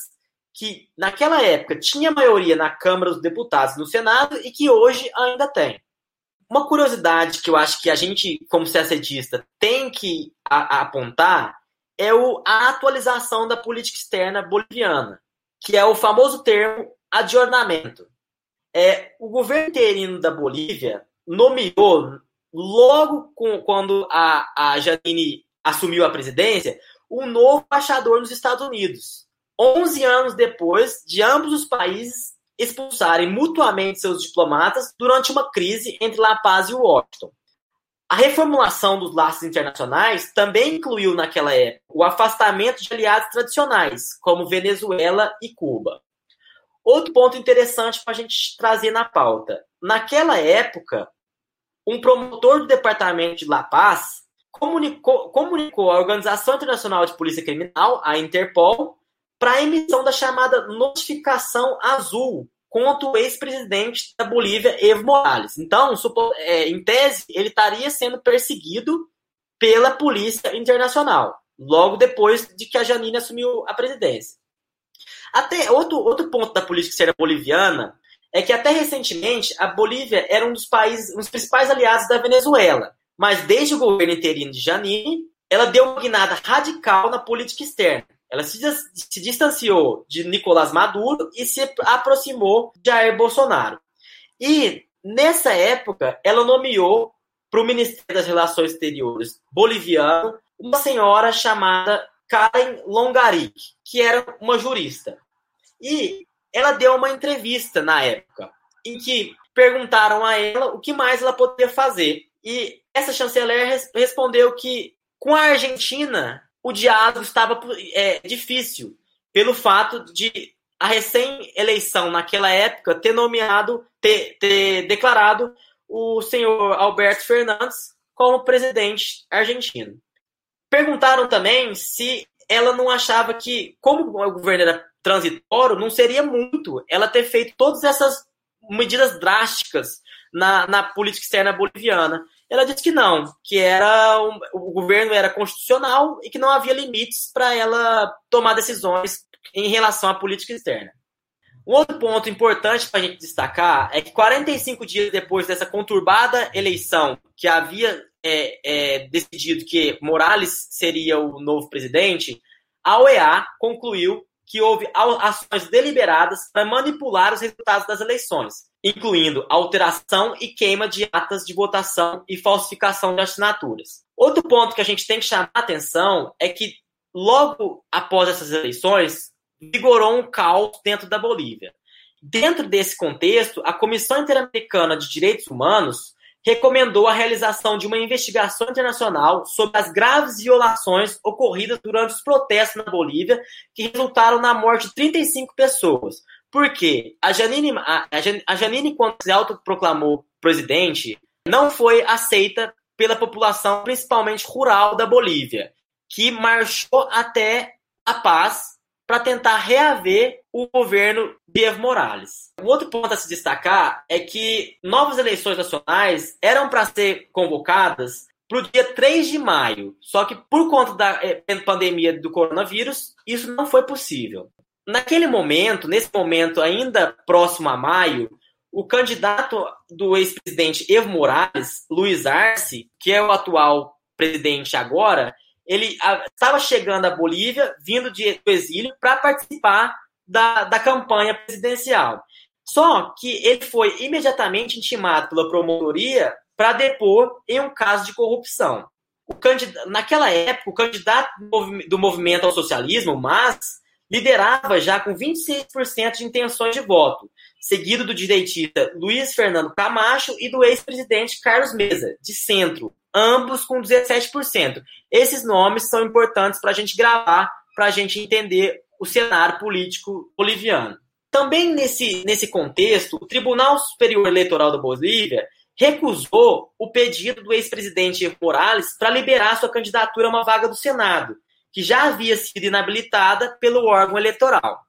que naquela época tinha maioria na Câmara dos Deputados e no Senado e que hoje ainda tem. Uma curiosidade que eu acho que a gente, como CSDista, tem que apontar é o, a atualização da política externa boliviana, que é o famoso termo adjornamento. É, o governo interino da Bolívia nomeou, logo com, quando a, a Janine assumiu a presidência, um novo embaixador nos Estados Unidos. 11 anos depois de ambos os países expulsarem mutuamente seus diplomatas durante uma crise entre La Paz e Washington. A reformulação dos laços internacionais também incluiu, naquela época, o afastamento de aliados tradicionais, como Venezuela e Cuba. Outro ponto interessante para a gente trazer na pauta. Naquela época, um promotor do Departamento de La Paz comunicou, comunicou à Organização Internacional de Polícia Criminal, a Interpol, para a emissão da chamada notificação azul, contra o ex-presidente da Bolívia, Evo Morales. Então, é, em tese, ele estaria sendo perseguido pela Polícia Internacional, logo depois de que a Janine assumiu a presidência. Até outro, outro ponto da política externa boliviana é que até recentemente a Bolívia era um dos países, um dos principais aliados da Venezuela, mas desde o governo interino de Janine, ela deu uma guinada radical na política externa. Ela se, se distanciou de Nicolás Maduro e se aproximou de Jair Bolsonaro. E, nessa época, ela nomeou para o Ministério das Relações Exteriores boliviano uma senhora chamada Karen Longaric, que era uma jurista. E ela deu uma entrevista na época, em que perguntaram a ela o que mais ela poderia fazer. E essa chanceler respondeu que com a Argentina o diálogo estava é, difícil, pelo fato de a recém-eleição naquela época ter nomeado, ter, ter declarado o senhor Alberto Fernandes como presidente argentino. Perguntaram também se ela não achava que, como o governo era transitório, não seria muito ela ter feito todas essas medidas drásticas na, na política externa boliviana. Ela disse que não, que era um, o governo era constitucional e que não havia limites para ela tomar decisões em relação à política externa. Um outro ponto importante para a gente destacar é que 45 dias depois dessa conturbada eleição, que havia é, é, decidido que Morales seria o novo presidente, a OEA concluiu que houve ações deliberadas para manipular os resultados das eleições, incluindo alteração e queima de atas de votação e falsificação de assinaturas. Outro ponto que a gente tem que chamar a atenção é que, logo após essas eleições, vigorou um caos dentro da Bolívia. Dentro desse contexto, a Comissão Interamericana de Direitos Humanos recomendou a realização de uma investigação internacional sobre as graves violações ocorridas durante os protestos na Bolívia, que resultaram na morte de 35 pessoas. Por quê? A Janine, a Janine quando se autoproclamou presidente, não foi aceita pela população, principalmente rural da Bolívia, que marchou até a paz para tentar reaver o governo de Evo Morales. Um outro ponto a se destacar é que novas eleições nacionais eram para ser convocadas para o dia 3 de maio, só que por conta da eh, pandemia do coronavírus, isso não foi possível. Naquele momento, nesse momento ainda próximo a maio, o candidato do ex-presidente Evo Morales, Luiz Arce, que é o atual presidente agora, ele estava chegando à Bolívia, vindo de, do exílio, para participar da, da campanha presidencial. Só que ele foi imediatamente intimado pela promotoria para depor em um caso de corrupção. O candidato, naquela época, o candidato do movimento ao socialismo, mas liderava já com 26% de intenções de voto, seguido do direitista Luiz Fernando Camacho e do ex-presidente Carlos Mesa, de centro, ambos com 17%. Esses nomes são importantes para a gente gravar, para a gente entender o cenário político boliviano. Também nesse, nesse contexto, o Tribunal Superior Eleitoral da Bolívia recusou o pedido do ex-presidente Morales para liberar sua candidatura a uma vaga do Senado, que já havia sido inabilitada pelo órgão eleitoral.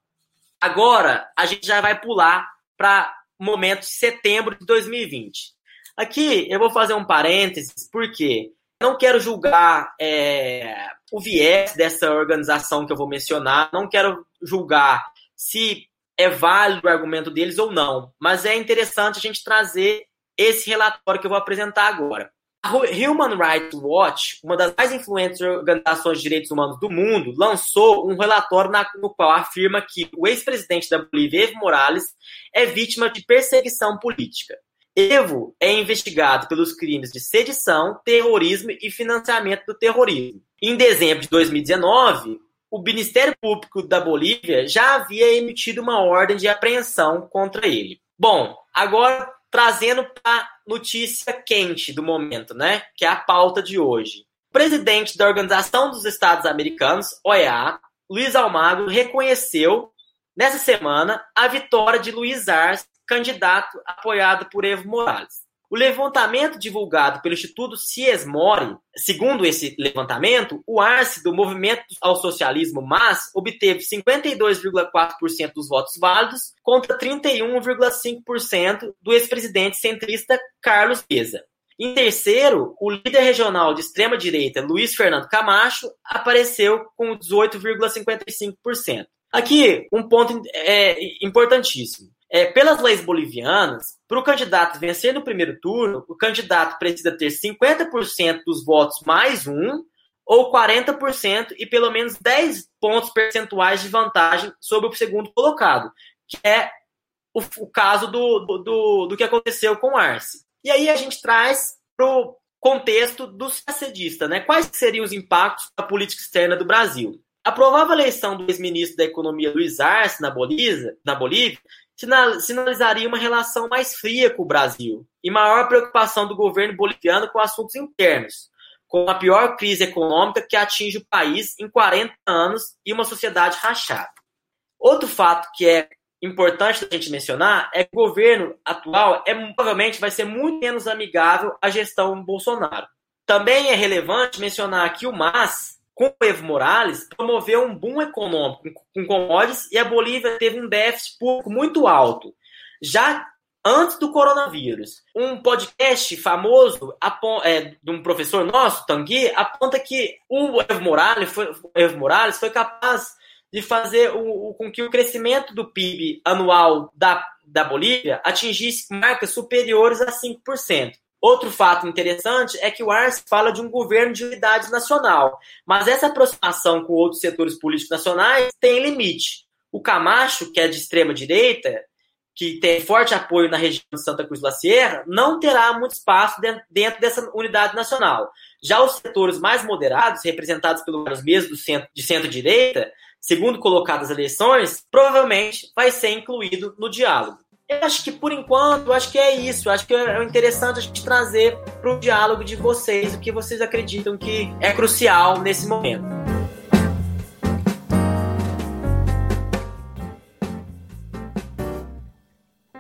Agora, a gente já vai pular para momento de setembro de 2020. Aqui eu vou fazer um parênteses, porque não quero julgar é, o viés dessa organização que eu vou mencionar, não quero julgar se é válido o argumento deles ou não, mas é interessante a gente trazer esse relatório que eu vou apresentar agora. A Human Rights Watch, uma das mais influentes organizações de direitos humanos do mundo, lançou um relatório no qual afirma que o ex-presidente da Bolívia, Evo Morales, é vítima de perseguição política. Evo é investigado pelos crimes de sedição, terrorismo e financiamento do terrorismo. Em dezembro de 2019, o Ministério Público da Bolívia já havia emitido uma ordem de apreensão contra ele. Bom, agora trazendo para notícia quente do momento, né? Que é a pauta de hoje. O presidente da Organização dos Estados Americanos, OEA, Luiz Almagro, reconheceu nessa semana a vitória de Luiz Arce candidato apoiado por Evo Morales. O levantamento divulgado pelo Instituto Ciesmore, segundo esse levantamento, o Arce do Movimento ao Socialismo MAS obteve 52,4% dos votos válidos contra 31,5% do ex-presidente centrista Carlos Mesa. Em terceiro, o líder regional de extrema-direita, Luiz Fernando Camacho, apareceu com 18,55%. Aqui, um ponto é, importantíssimo. É, pelas leis bolivianas, para o candidato vencer no primeiro turno, o candidato precisa ter 50% dos votos mais um, ou 40% e pelo menos 10 pontos percentuais de vantagem sobre o segundo colocado, que é o, o caso do, do, do, que aconteceu com Arce. E aí a gente traz para o contexto do sacedista, né? Quais seriam os impactos da política externa do Brasil? A provável eleição do ex-ministro da Economia Luiz Arce na Bolívia, na Bolívia sinalizaria uma relação mais fria com o Brasil e maior preocupação do governo boliviano com assuntos internos, com a pior crise econômica que atinge o país em 40 anos e uma sociedade rachada. Outro fato que é importante a gente mencionar é que o governo atual é, provavelmente vai ser muito menos amigável à gestão Bolsonaro. Também é relevante mencionar que o MAS, com o Evo Morales, promoveu um boom econômico com commodities e a Bolívia teve um déficit público muito alto. Já antes do coronavírus. Um podcast famoso é, de um professor nosso, Tanguy, aponta que o Evo Morales foi, Evo Morales foi capaz de fazer o, o, com que o crescimento do PIB anual da, da Bolívia atingisse marcas superiores a 5%. Outro fato interessante é que o Arce fala de um governo de unidade nacional, mas essa aproximação com outros setores políticos nacionais tem limite. O Camacho, que é de extrema direita, que tem forte apoio na região de Santa Cruz da Sierra, não terá muito espaço dentro dessa unidade nacional. Já os setores mais moderados, representados pelos mesmos centro, de centro-direita, segundo colocado as eleições, provavelmente vai ser incluído no diálogo. Eu acho que por enquanto, acho que é isso. Acho que é interessante a gente trazer para o diálogo de vocês o que vocês acreditam que é crucial nesse momento.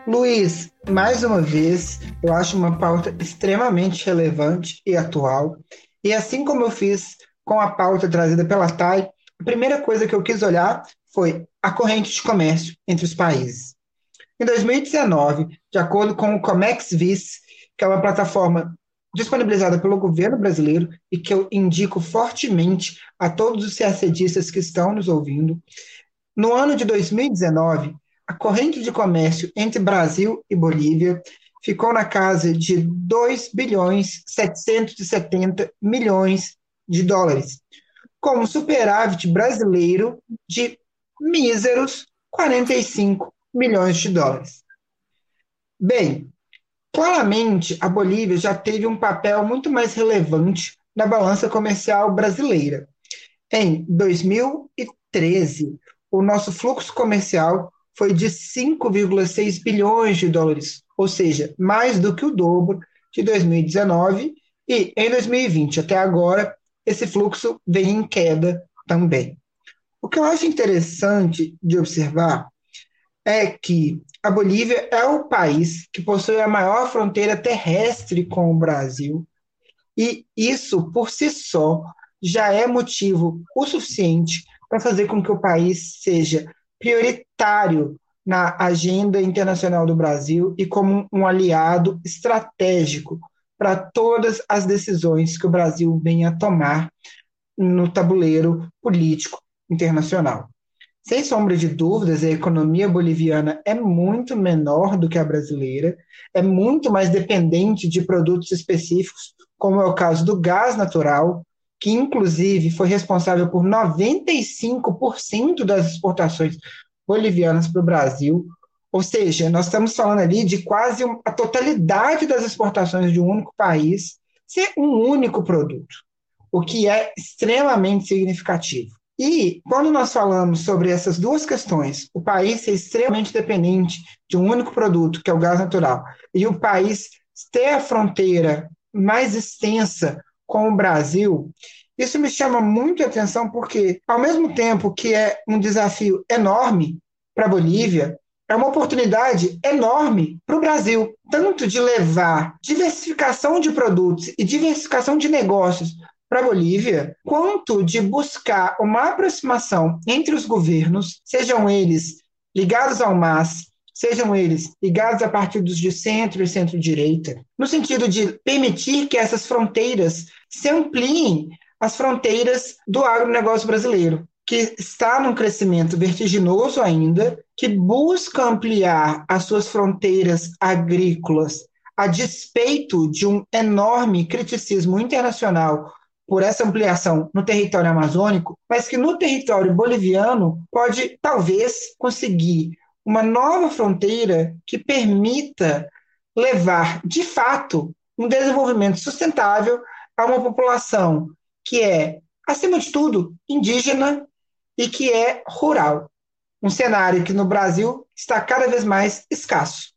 Luiz, mais uma vez, eu acho uma pauta extremamente relevante e atual. E assim como eu fiz com a pauta trazida pela TAI, a primeira coisa que eu quis olhar foi a corrente de comércio entre os países. Em 2019, de acordo com o Comex Vis, que é uma plataforma disponibilizada pelo governo brasileiro e que eu indico fortemente a todos os CACDistas que estão nos ouvindo, no ano de 2019, a corrente de comércio entre Brasil e Bolívia ficou na casa de 2 bilhões 770 milhões de dólares, com um superávit brasileiro de míseros 45 milhões de dólares. Bem, claramente a Bolívia já teve um papel muito mais relevante na balança comercial brasileira. Em 2013, o nosso fluxo comercial foi de 5,6 bilhões de dólares, ou seja, mais do que o dobro de 2019, e em 2020 até agora, esse fluxo vem em queda também. O que eu acho interessante de observar é que a Bolívia é o país que possui a maior fronteira terrestre com o Brasil, e isso, por si só, já é motivo o suficiente para fazer com que o país seja prioritário na agenda internacional do Brasil e como um aliado estratégico para todas as decisões que o Brasil venha a tomar no tabuleiro político internacional. Sem sombra de dúvidas, a economia boliviana é muito menor do que a brasileira, é muito mais dependente de produtos específicos, como é o caso do gás natural, que inclusive foi responsável por 95% das exportações bolivianas para o Brasil. Ou seja, nós estamos falando ali de quase a totalidade das exportações de um único país ser um único produto, o que é extremamente significativo. E quando nós falamos sobre essas duas questões, o país ser extremamente dependente de um único produto, que é o gás natural, e o país ter a fronteira mais extensa com o Brasil, isso me chama muito a atenção porque, ao mesmo tempo que é um desafio enorme para a Bolívia, é uma oportunidade enorme para o Brasil, tanto de levar diversificação de produtos e diversificação de negócios para a Bolívia, quanto de buscar uma aproximação entre os governos, sejam eles ligados ao MAS, sejam eles ligados a partidos de centro e centro-direita, no sentido de permitir que essas fronteiras se ampliem as fronteiras do agronegócio brasileiro, que está num crescimento vertiginoso ainda, que busca ampliar as suas fronteiras agrícolas a despeito de um enorme criticismo internacional por essa ampliação no território amazônico, mas que no território boliviano pode talvez conseguir uma nova fronteira que permita levar, de fato, um desenvolvimento sustentável a uma população que é, acima de tudo, indígena e que é rural. Um cenário que no Brasil está cada vez mais escasso.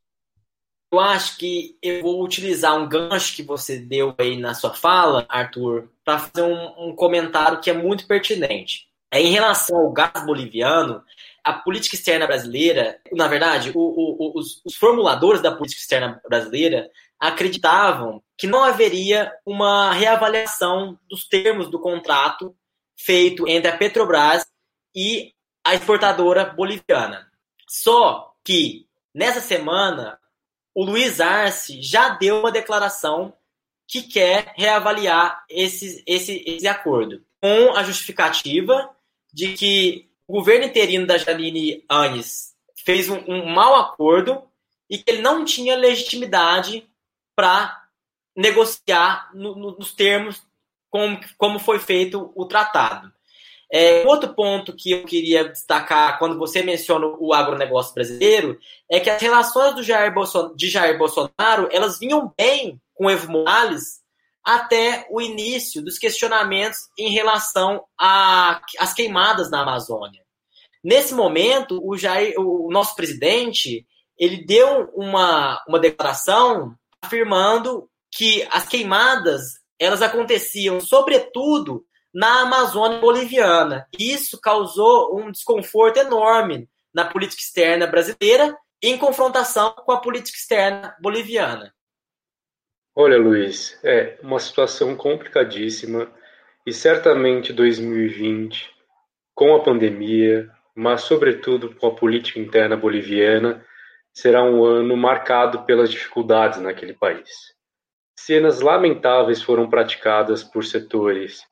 Eu acho que eu vou utilizar um gancho que você deu aí na sua fala, Arthur, para fazer um, um, comentário que é muito pertinente. É, em relação ao gás boliviano, a política externa brasileira, na verdade, o, o, os, os formuladores da política externa brasileira acreditavam que não haveria uma reavaliação dos termos do contrato feito entre a Petrobras e a exportadora boliviana. Só que nessa semana o Luiz Arce já deu uma declaração que quer reavaliar esse, esse, esse acordo, com a justificativa de que o governo interino da Janine Anes fez um, um mau acordo e que ele não tinha legitimidade para negociar no, no, nos termos como, como foi feito o tratado. É, outro ponto que eu queria destacar quando você menciona o agronegócio brasileiro é que as relações do Jair Bolson de Jair Bolsonaro elas vinham bem com Evo Morales até o início dos questionamentos em relação às queimadas na Amazônia. Nesse momento, o, Jair, o nosso presidente ele deu uma, uma declaração afirmando que as queimadas elas aconteciam sobretudo na Amazônia boliviana. Isso causou um desconforto enorme na política externa brasileira em confrontação com a política externa boliviana. Olha, Luiz, é uma situação complicadíssima e certamente 2020, com a pandemia, mas sobretudo com a política interna boliviana, será um ano marcado pelas dificuldades naquele país. Cenas lamentáveis foram praticadas por setores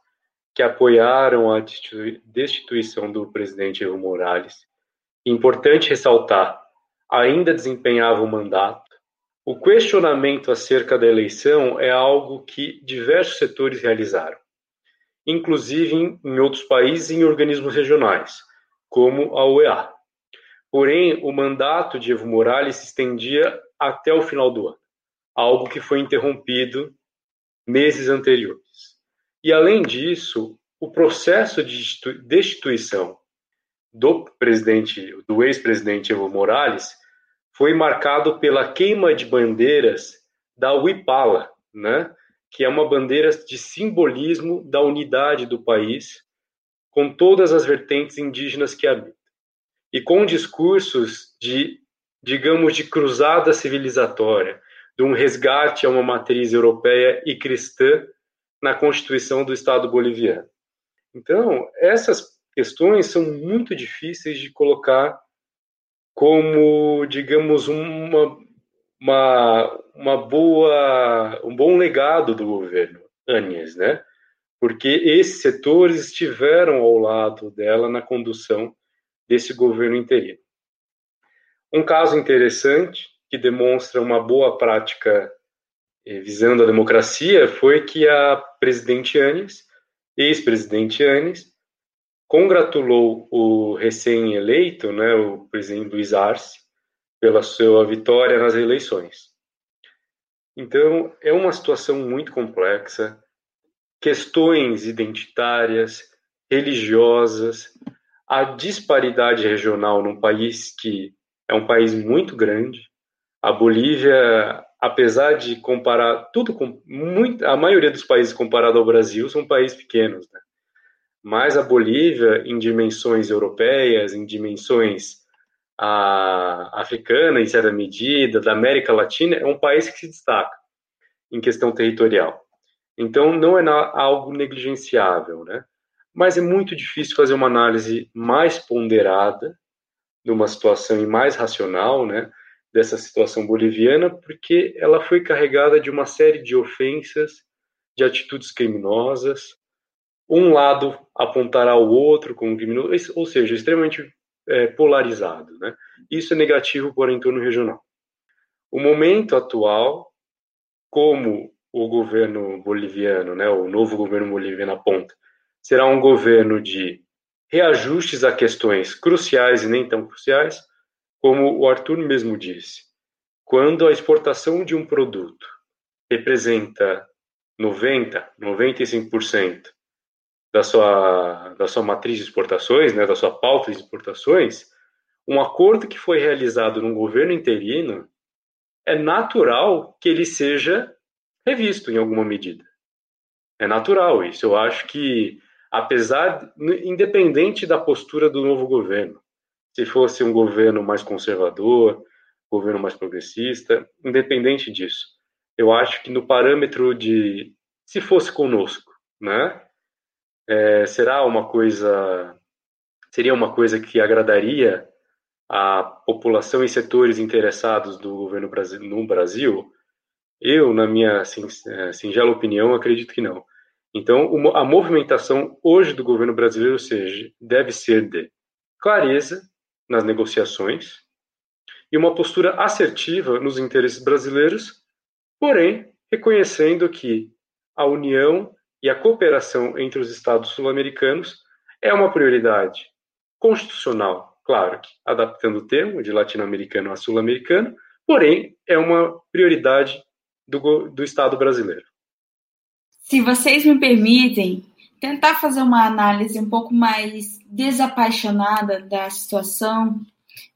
que apoiaram a destituição do presidente Evo Morales. Importante ressaltar, ainda desempenhava o mandato. O questionamento acerca da eleição é algo que diversos setores realizaram, inclusive em, outros países e em organismos regionais, como a OEA. Porém, o mandato de Evo Morales se estendia até o final do ano, algo que foi interrompido meses anteriores. E, além disso, o processo de destituição do presidente, do ex-presidente Evo Morales, foi marcado pela queima de bandeiras da Uipala, né? que é uma bandeira de simbolismo da unidade do país, com todas as vertentes indígenas que habitam e com discursos de, digamos, de cruzada civilizatória, de um resgate a uma matriz europeia e cristã na Constituição do Estado boliviano. Então, essas questões são muito difíceis de colocar como, digamos, uma, uma, uma boa, um bom legado do governo Anies, né? Porque esses setores estiveram ao lado dela na condução desse governo interino. Um caso interessante que demonstra uma boa prática visando a democracia foi que a presidente Anes, ex-presidente Anes, congratulou o recém-eleito, né, o presidente Luiz Arce, pela sua vitória nas eleições. Então, é uma situação muito complexa, questões identitárias, religiosas, a disparidade regional num país que é um país muito grande. A Bolívia, apesar de comparar tudo com muito, a maioria dos países comparado ao Brasil são países pequenos, né? Mas a Bolívia, em dimensões europeias, em dimensões a, africana, em certa medida, da América Latina, é um país que se destaca em questão territorial. Então, não é algo negligenciável, né? mas é muito difícil fazer uma análise mais ponderada de uma situação e mais racional, né, dessa situação boliviana, porque ela foi carregada de uma série de ofensas, de atitudes criminosas. Um lado apontará o outro como criminoso, ou seja, extremamente é, polarizado, né? Isso é negativo para o entorno regional. O momento atual, como o governo boliviano, né, o novo governo boliviano aponta, será um governo de reajustes a questões cruciais e nem tão cruciais, como o Arthur mesmo disse. Quando a exportação de um produto representa 90, 95% da sua da sua matriz de exportações, né, da sua pauta de exportações, um acordo que foi realizado num governo interino é natural que ele seja revisto em alguma medida. É natural isso. Eu acho que apesar, independente da postura do novo governo, se fosse um governo mais conservador, governo mais progressista, independente disso, eu acho que no parâmetro de se fosse conosco, né, é, será uma coisa, seria uma coisa que agradaria a população e setores interessados do governo no Brasil, eu, na minha é, singela opinião, acredito que não. Então, a movimentação hoje do governo brasileiro, seja, deve ser de clareza nas negociações e uma postura assertiva nos interesses brasileiros, porém reconhecendo que a união e a cooperação entre os Estados sul-americanos é uma prioridade constitucional, claro que adaptando o termo de latino-americano a sul-americano, porém é uma prioridade do, do Estado brasileiro. Se vocês me permitem, tentar fazer uma análise um pouco mais desapaixonada da situação,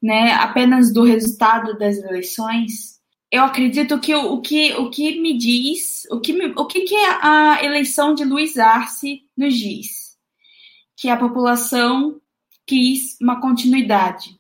né, apenas do resultado das eleições, eu acredito que o, o que o que me diz, o que me, o que, que a eleição de Luiz Arce nos diz, que a população quis uma continuidade.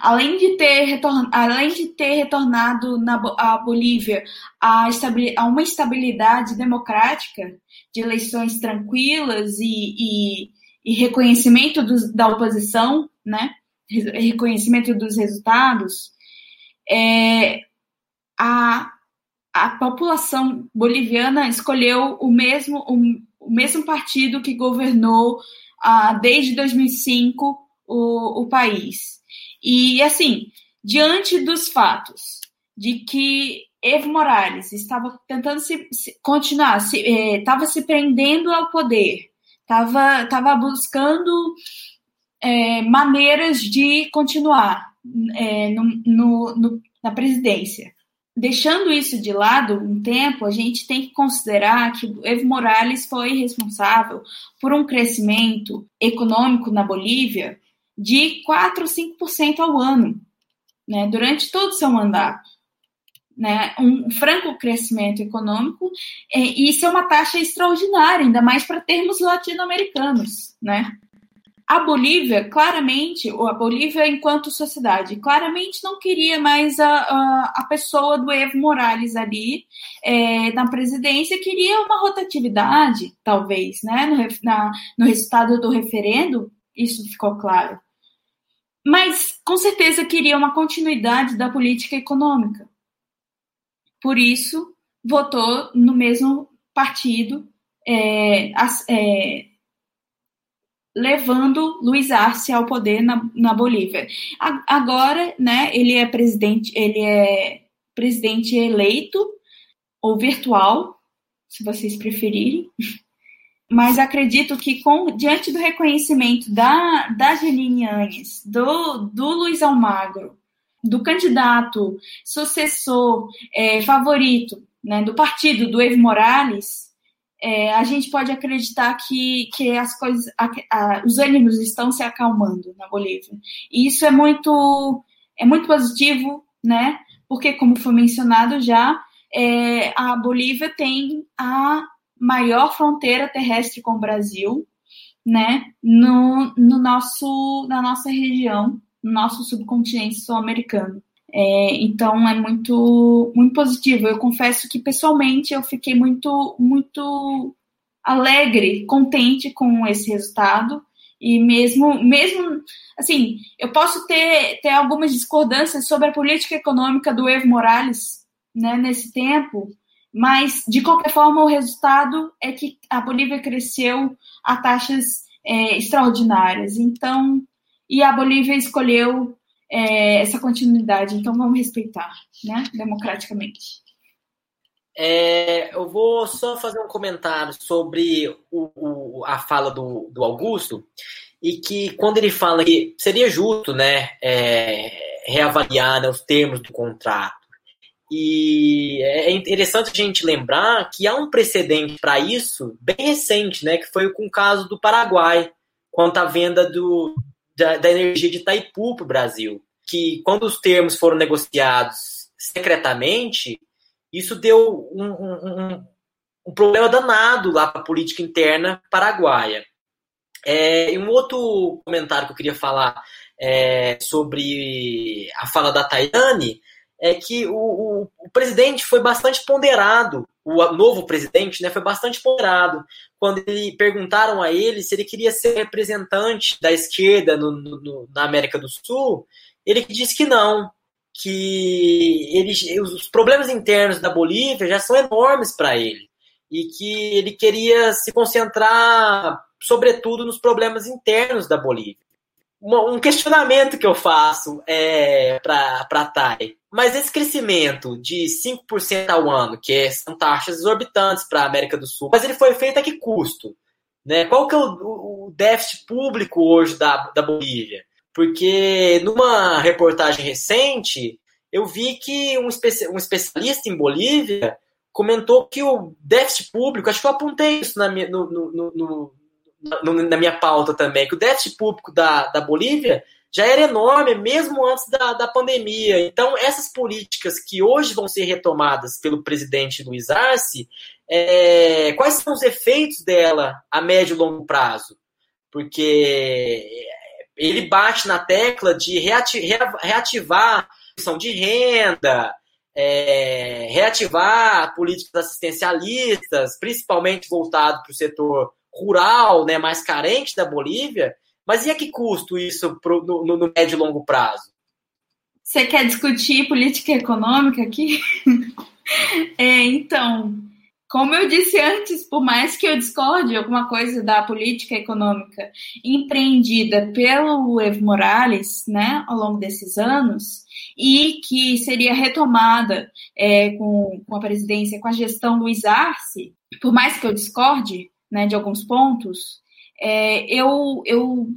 Além de ter, retorn, além de ter retornado na a Bolívia a, a, uma estabilidade democrática, de eleições tranquilas e, e, e reconhecimento do, da oposição, né? reconhecimento dos resultados, é, a, a população boliviana escolheu o mesmo, o mesmo partido que governou ah, desde 2005 o, o país. E, assim, diante dos fatos de que Evo Morales estava tentando se, se continuar, estava se, eh, se, prendendo ao poder, estava tava buscando é, maneiras de continuar é, no, no, no, na presidência. Deixando isso de lado um tempo, a gente tem que considerar que Evo Morales foi responsável por um crescimento econômico na Bolívia de 4 ou 5% ao ano, né, durante todo o seu mandato. Né, um franco crescimento econômico, e isso é uma taxa extraordinária, ainda mais para termos latino-americanos. Né? a Bolívia, claramente, ou a Bolívia enquanto sociedade, claramente não queria mais a, a, a pessoa do Evo Morales ali é, na presidência, queria uma rotatividade, talvez, né? No, na, no resultado do referendo, isso ficou claro. Mas, com certeza, queria uma continuidade da política econômica. Por isso, votou no mesmo partido, é, é, levando Luiz Arce ao poder na, na Bolívia. agora, né, ele é presidente, ele é presidente eleito ou virtual, se vocês preferirem. Mas acredito que com diante do reconhecimento da da Janine Anhes, do do Luiz Almagro, do candidato sucessor é, favorito, né, do partido do Evo Morales, é, a gente pode acreditar que, que as coisas, a, a, os ânimos estão se acalmando na Bolívia. E isso é muito, é muito positivo, né? Porque, como foi mencionado já, é, a Bolívia tem a maior fronteira terrestre com o Brasil, né? No, no nosso, na nossa região, no nosso subcontinente sul-americano. É, então é muito muito positivo. Eu confesso que pessoalmente eu fiquei muito muito alegre, contente com esse resultado e mesmo mesmo assim eu posso ter ter algumas discordâncias sobre a política econômica do Evo Morales, né, nesse tempo, mas de qualquer forma o resultado é que a Bolívia cresceu a taxas é, extraordinárias. Então e a Bolívia escolheu é, essa continuidade. Então vamos respeitar, né, democraticamente. É, eu vou só fazer um comentário sobre o, o, a fala do, do, Augusto e que quando ele fala que seria justo, né, é, reavaliar né, os termos do contrato. E é interessante a gente lembrar que há um precedente para isso bem recente, né, que foi com o caso do Paraguai, quanto à venda do, da, da energia de Itaipu para o Brasil, que quando os termos foram negociados secretamente, isso deu um, um, um problema danado lá para a política interna paraguaia. É, e um outro comentário que eu queria falar é, sobre a fala da Tayane é que o, o, o, presidente foi bastante ponderado, o novo presidente né, foi bastante ponderado. Quando ele, perguntaram a ele se ele queria ser representante da esquerda no, no, na América do Sul, ele disse que não, que ele, os problemas internos da Bolívia já são enormes para ele e que ele queria se concentrar, sobretudo, nos problemas internos da Bolívia. Um questionamento que eu faço é para a TAI. Mas esse crescimento de 5% ao ano, que são taxas exorbitantes para a América do Sul, mas ele foi feito a que custo? Né? Qual que é o, o déficit público hoje da, da Bolívia? Porque numa reportagem recente, eu vi que um, especi um especialista em Bolívia comentou que o déficit público, acho que eu apontei isso na no, no, no, na minha pauta também, que o déficit público da, da Bolívia já era enorme, mesmo antes da, da pandemia. Então, essas políticas que hoje vão ser retomadas pelo presidente Luiz Arce, é, quais são os efeitos dela a médio e longo prazo? Porque ele bate na tecla de reativar a questão de renda, é, reativar políticas assistencialistas, principalmente voltado para o setor rural, né, mais carente da Bolívia, mas e a que custo isso pro, no, no, médio e longo prazo? Você quer discutir política econômica aqui? é, então, como eu disse antes, por mais que eu discorde alguma coisa da política econômica empreendida pelo Evo Morales, né, ao longo desses anos, e que seria retomada é, com, com a presidência, com a gestão Luiz Arce, por mais que eu discorde né, de alguns pontos, é, eu, eu,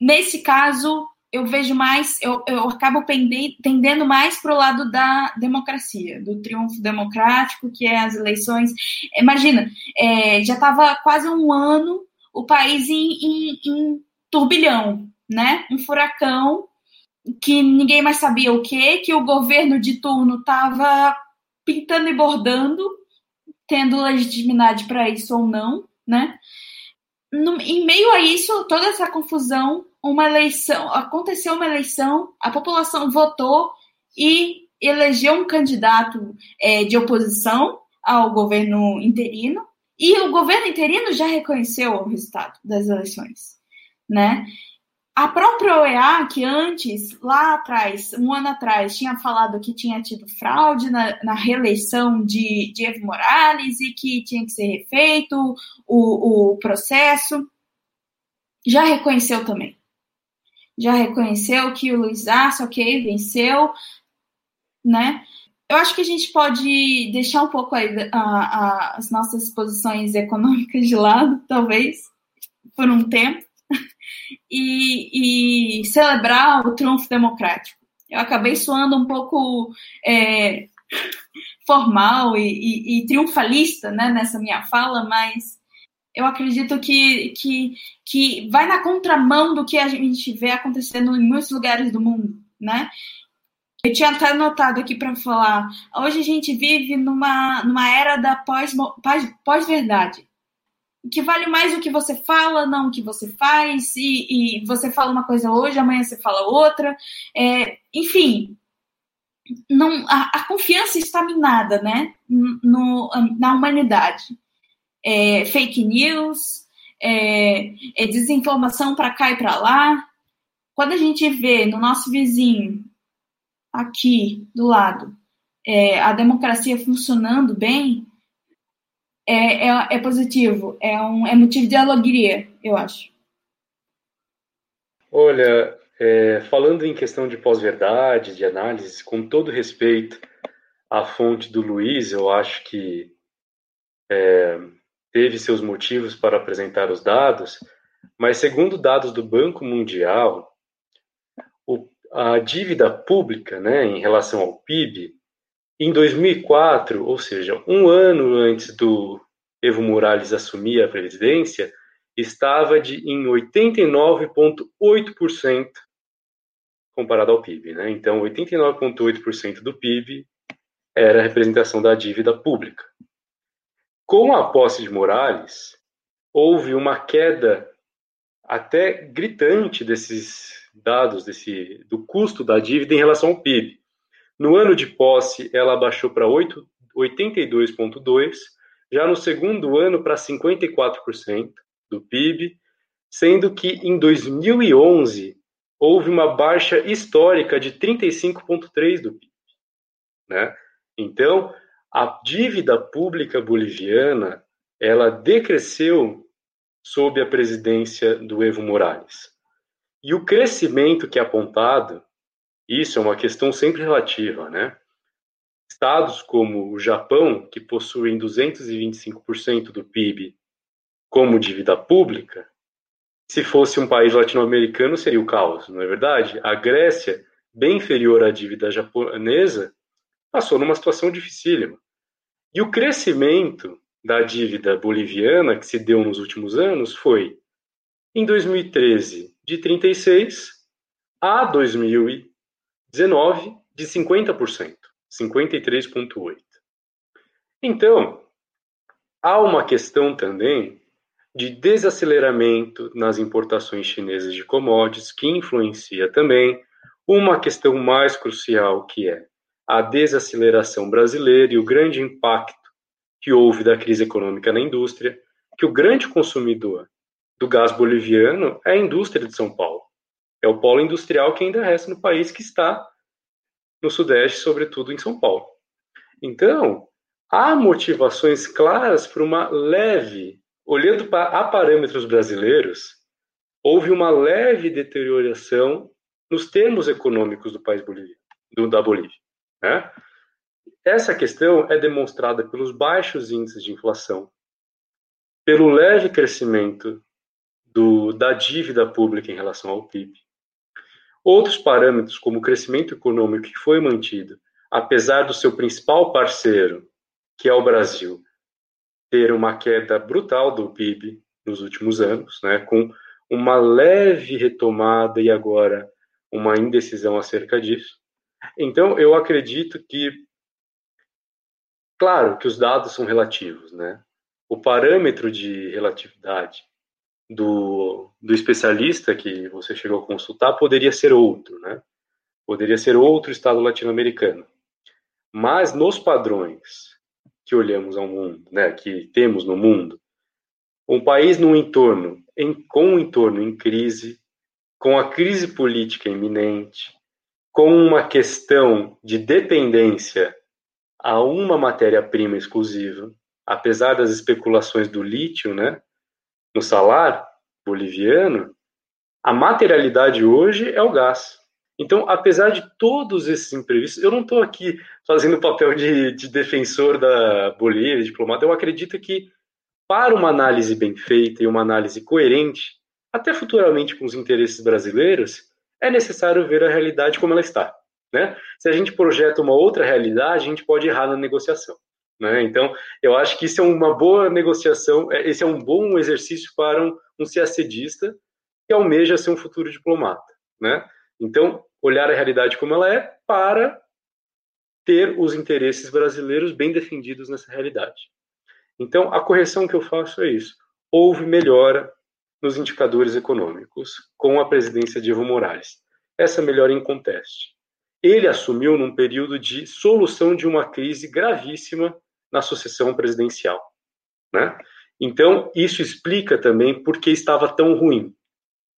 nesse caso, eu vejo mais, eu, eu acabo tendendo mais para o lado da democracia, do triunfo democrático, que é as eleições. Imagina, é, já estava quase um ano o país em, em, em, turbilhão, né? Um furacão que ninguém mais sabia o que, que o governo de turno estava pintando e bordando, tendo legitimidade para isso ou não, né? no, em meio a isso, toda essa confusão, uma eleição, aconteceu uma eleição, a população votou e elegeu um candidato é, de oposição ao governo interino, e o governo interino já reconheceu o resultado das eleições, né? A própria OEA, que antes, lá atrás, um ano atrás, tinha falado que tinha tido fraude na, na reeleição de, de Evo Morales e que tinha que ser refeito o, o processo, já reconheceu também. Já reconheceu que o Luiz Arce, ok, venceu, né? Eu acho que a gente pode deixar um pouco aí a, a, as nossas posições econômicas de lado, talvez, por um tempo e, e celebrar o triunfo democrático. Eu acabei soando um pouco é, formal e, e, e, triunfalista né, nessa minha fala, mas eu acredito que, que, que vai na contramão do que a gente vê acontecendo em muitos lugares do mundo, né? Eu tinha até anotado aqui para falar. Hoje a gente vive numa, numa era da pós-verdade. Pós, que vale mais o que você fala, não o que você faz, e, e você fala uma coisa hoje, amanhã você fala outra. É, enfim, não, a, a, confiança está minada né, no, na humanidade. É, fake news, é, é desinformação para cá e para lá. Quando a gente vê no nosso vizinho, aqui do lado, é, a democracia funcionando bem, é, é, é positivo, é, um, é motivo de alegria, eu acho. Olha, é, falando em questão de pós-verdade, de análise, com todo respeito à fonte do Luiz, eu acho que é, teve seus motivos para apresentar os dados, mas segundo dados do Banco Mundial, o, a dívida pública, né, em relação ao PIB, em 2004, ou seja, um ano antes do Evo Morales assumir a presidência, estava de, em 89,8% comparado ao PIB. Né? Então, 89,8% do PIB era a representação da dívida pública. Com a posse de Morales, houve uma queda até gritante desses dados, desse, do custo da dívida em relação ao PIB. No ano de posse, ela baixou para 82,2%, já no segundo ano para 54% do PIB, sendo que em 2011 houve uma baixa histórica de 35,3% do PIB. Né? Então, a dívida pública boliviana ela decresceu sob a presidência do Evo Morales. E o crescimento que é apontado, isso é uma questão sempre relativa, né? Estados como o Japão, que possuem 225% do PIB como dívida pública, se fosse um país latino-americano seria o caos, não é verdade? A Grécia, bem inferior à dívida japonesa, passou numa situação dificílima. E o crescimento da dívida boliviana que se deu nos últimos anos foi, em 2013, de 36% a 2019, de 50%, 53,8%. Então, há uma questão também de desaceleramento nas importações chinesas de commodities, que influencia também uma questão mais crucial, que é a desaceleração brasileira e o grande impacto que houve da crise econômica na indústria, que o grande consumidor do gás boliviano é a indústria de São Paulo. É o polo industrial que ainda resta no país, que está no Sudeste, sobretudo em São Paulo. Então, há motivações claras para uma leve, olhando para, a parâmetros brasileiros, houve uma leve deterioração nos termos econômicos do país boliviano, do, da Bolívia. Né? Essa questão é demonstrada pelos baixos índices de inflação, pelo leve crescimento do, da dívida pública em relação ao PIB. Outros parâmetros, como o crescimento econômico que foi mantido, apesar do seu principal parceiro, que é o Brasil, ter uma queda brutal do PIB nos últimos anos, né, com uma leve retomada e agora uma indecisão acerca disso. Então, eu acredito que Claro que os dados são relativos, né? O parâmetro de relatividade do, do especialista que você chegou a consultar poderia ser outro, né? Poderia ser outro estado latino-americano. Mas nos padrões que olhamos ao mundo, né, que temos no mundo, um país num entorno, em, com um entorno em crise, com a crise política iminente, com uma questão de dependência a uma matéria-prima exclusiva, apesar das especulações do lítio, né, no salário boliviano, a materialidade hoje é o gás. Então, apesar de todos esses imprevistos, eu não estou aqui fazendo o papel de, de defensor da Bolívia, diplomata, eu acredito que para uma análise bem feita e uma análise coerente, até futuramente com os interesses brasileiros, é necessário ver a realidade como ela está. Né? Se a gente projeta uma outra realidade, a gente pode errar na negociação. Né? Então, eu acho que isso é uma boa negociação, é, esse é um bom exercício para um, um CACDista que almeja ser um futuro diplomata. Né? Então, olhar a realidade como ela é para ter os interesses brasileiros bem defendidos nessa realidade. Então, a correção que eu faço é isso. Houve melhora nos indicadores econômicos com a presidência de Evo Morales. Essa melhora em conteste ele assumiu num período de solução de uma crise gravíssima na sucessão presidencial. Né? Então, isso explica também por que estava tão ruim.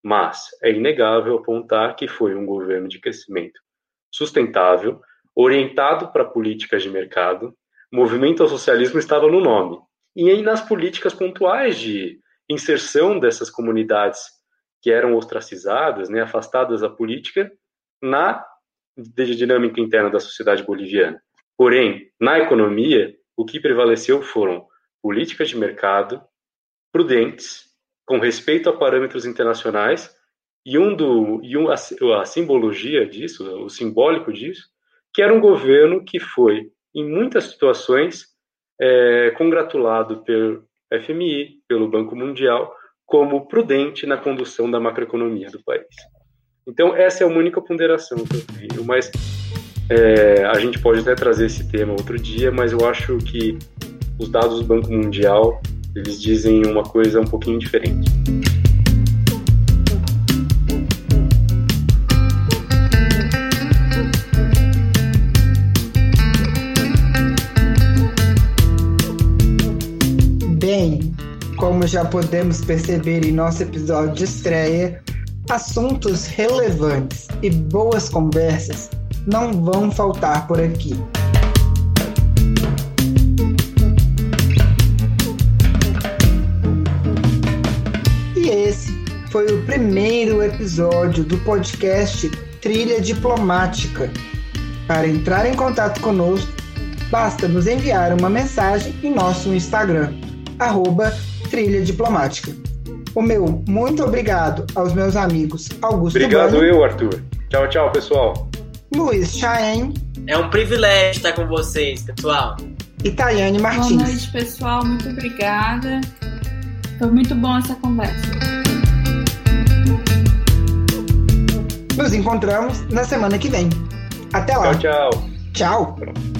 Mas é inegável apontar que foi um governo de crescimento sustentável, orientado para políticas de mercado, movimento ao socialismo estava no nome. E aí nas políticas pontuais de inserção dessas comunidades que eram ostracizadas, né, afastadas da política, na dinâmica interna da sociedade boliviana. Porém, na economia, o que prevaleceu foram políticas de mercado prudentes, com respeito a parâmetros internacionais, e um do e um, a, a simbologia disso, o simbólico disso, que era um governo que foi, em muitas situações, é, congratulado pelo FMI, pelo Banco Mundial, como prudente na condução da macroeconomia do país. Então, essa é a única ponderação que eu tenho, mas é, a gente pode até trazer esse tema outro dia, mas eu acho que os dados do Banco Mundial, eles dizem uma coisa um pouquinho diferente. Bem, como já podemos perceber em nosso episódio de estreia, Assuntos relevantes e boas conversas não vão faltar por aqui. E esse foi o primeiro episódio do podcast Trilha Diplomática. Para entrar em contato conosco, basta nos enviar uma mensagem em nosso Instagram, arroba Trilha Diplomática. O meu muito obrigado aos meus amigos Augusto Obrigado Bani, eu, Arthur. Tchau, tchau, pessoal. Luiz Chaen. É um privilégio estar com vocês, pessoal. E Tayane Martins. Boa noite, pessoal. Muito obrigada. Foi muito bom essa conversa. Nos encontramos na semana que vem. Até lá. Tchau, tchau. Tchau.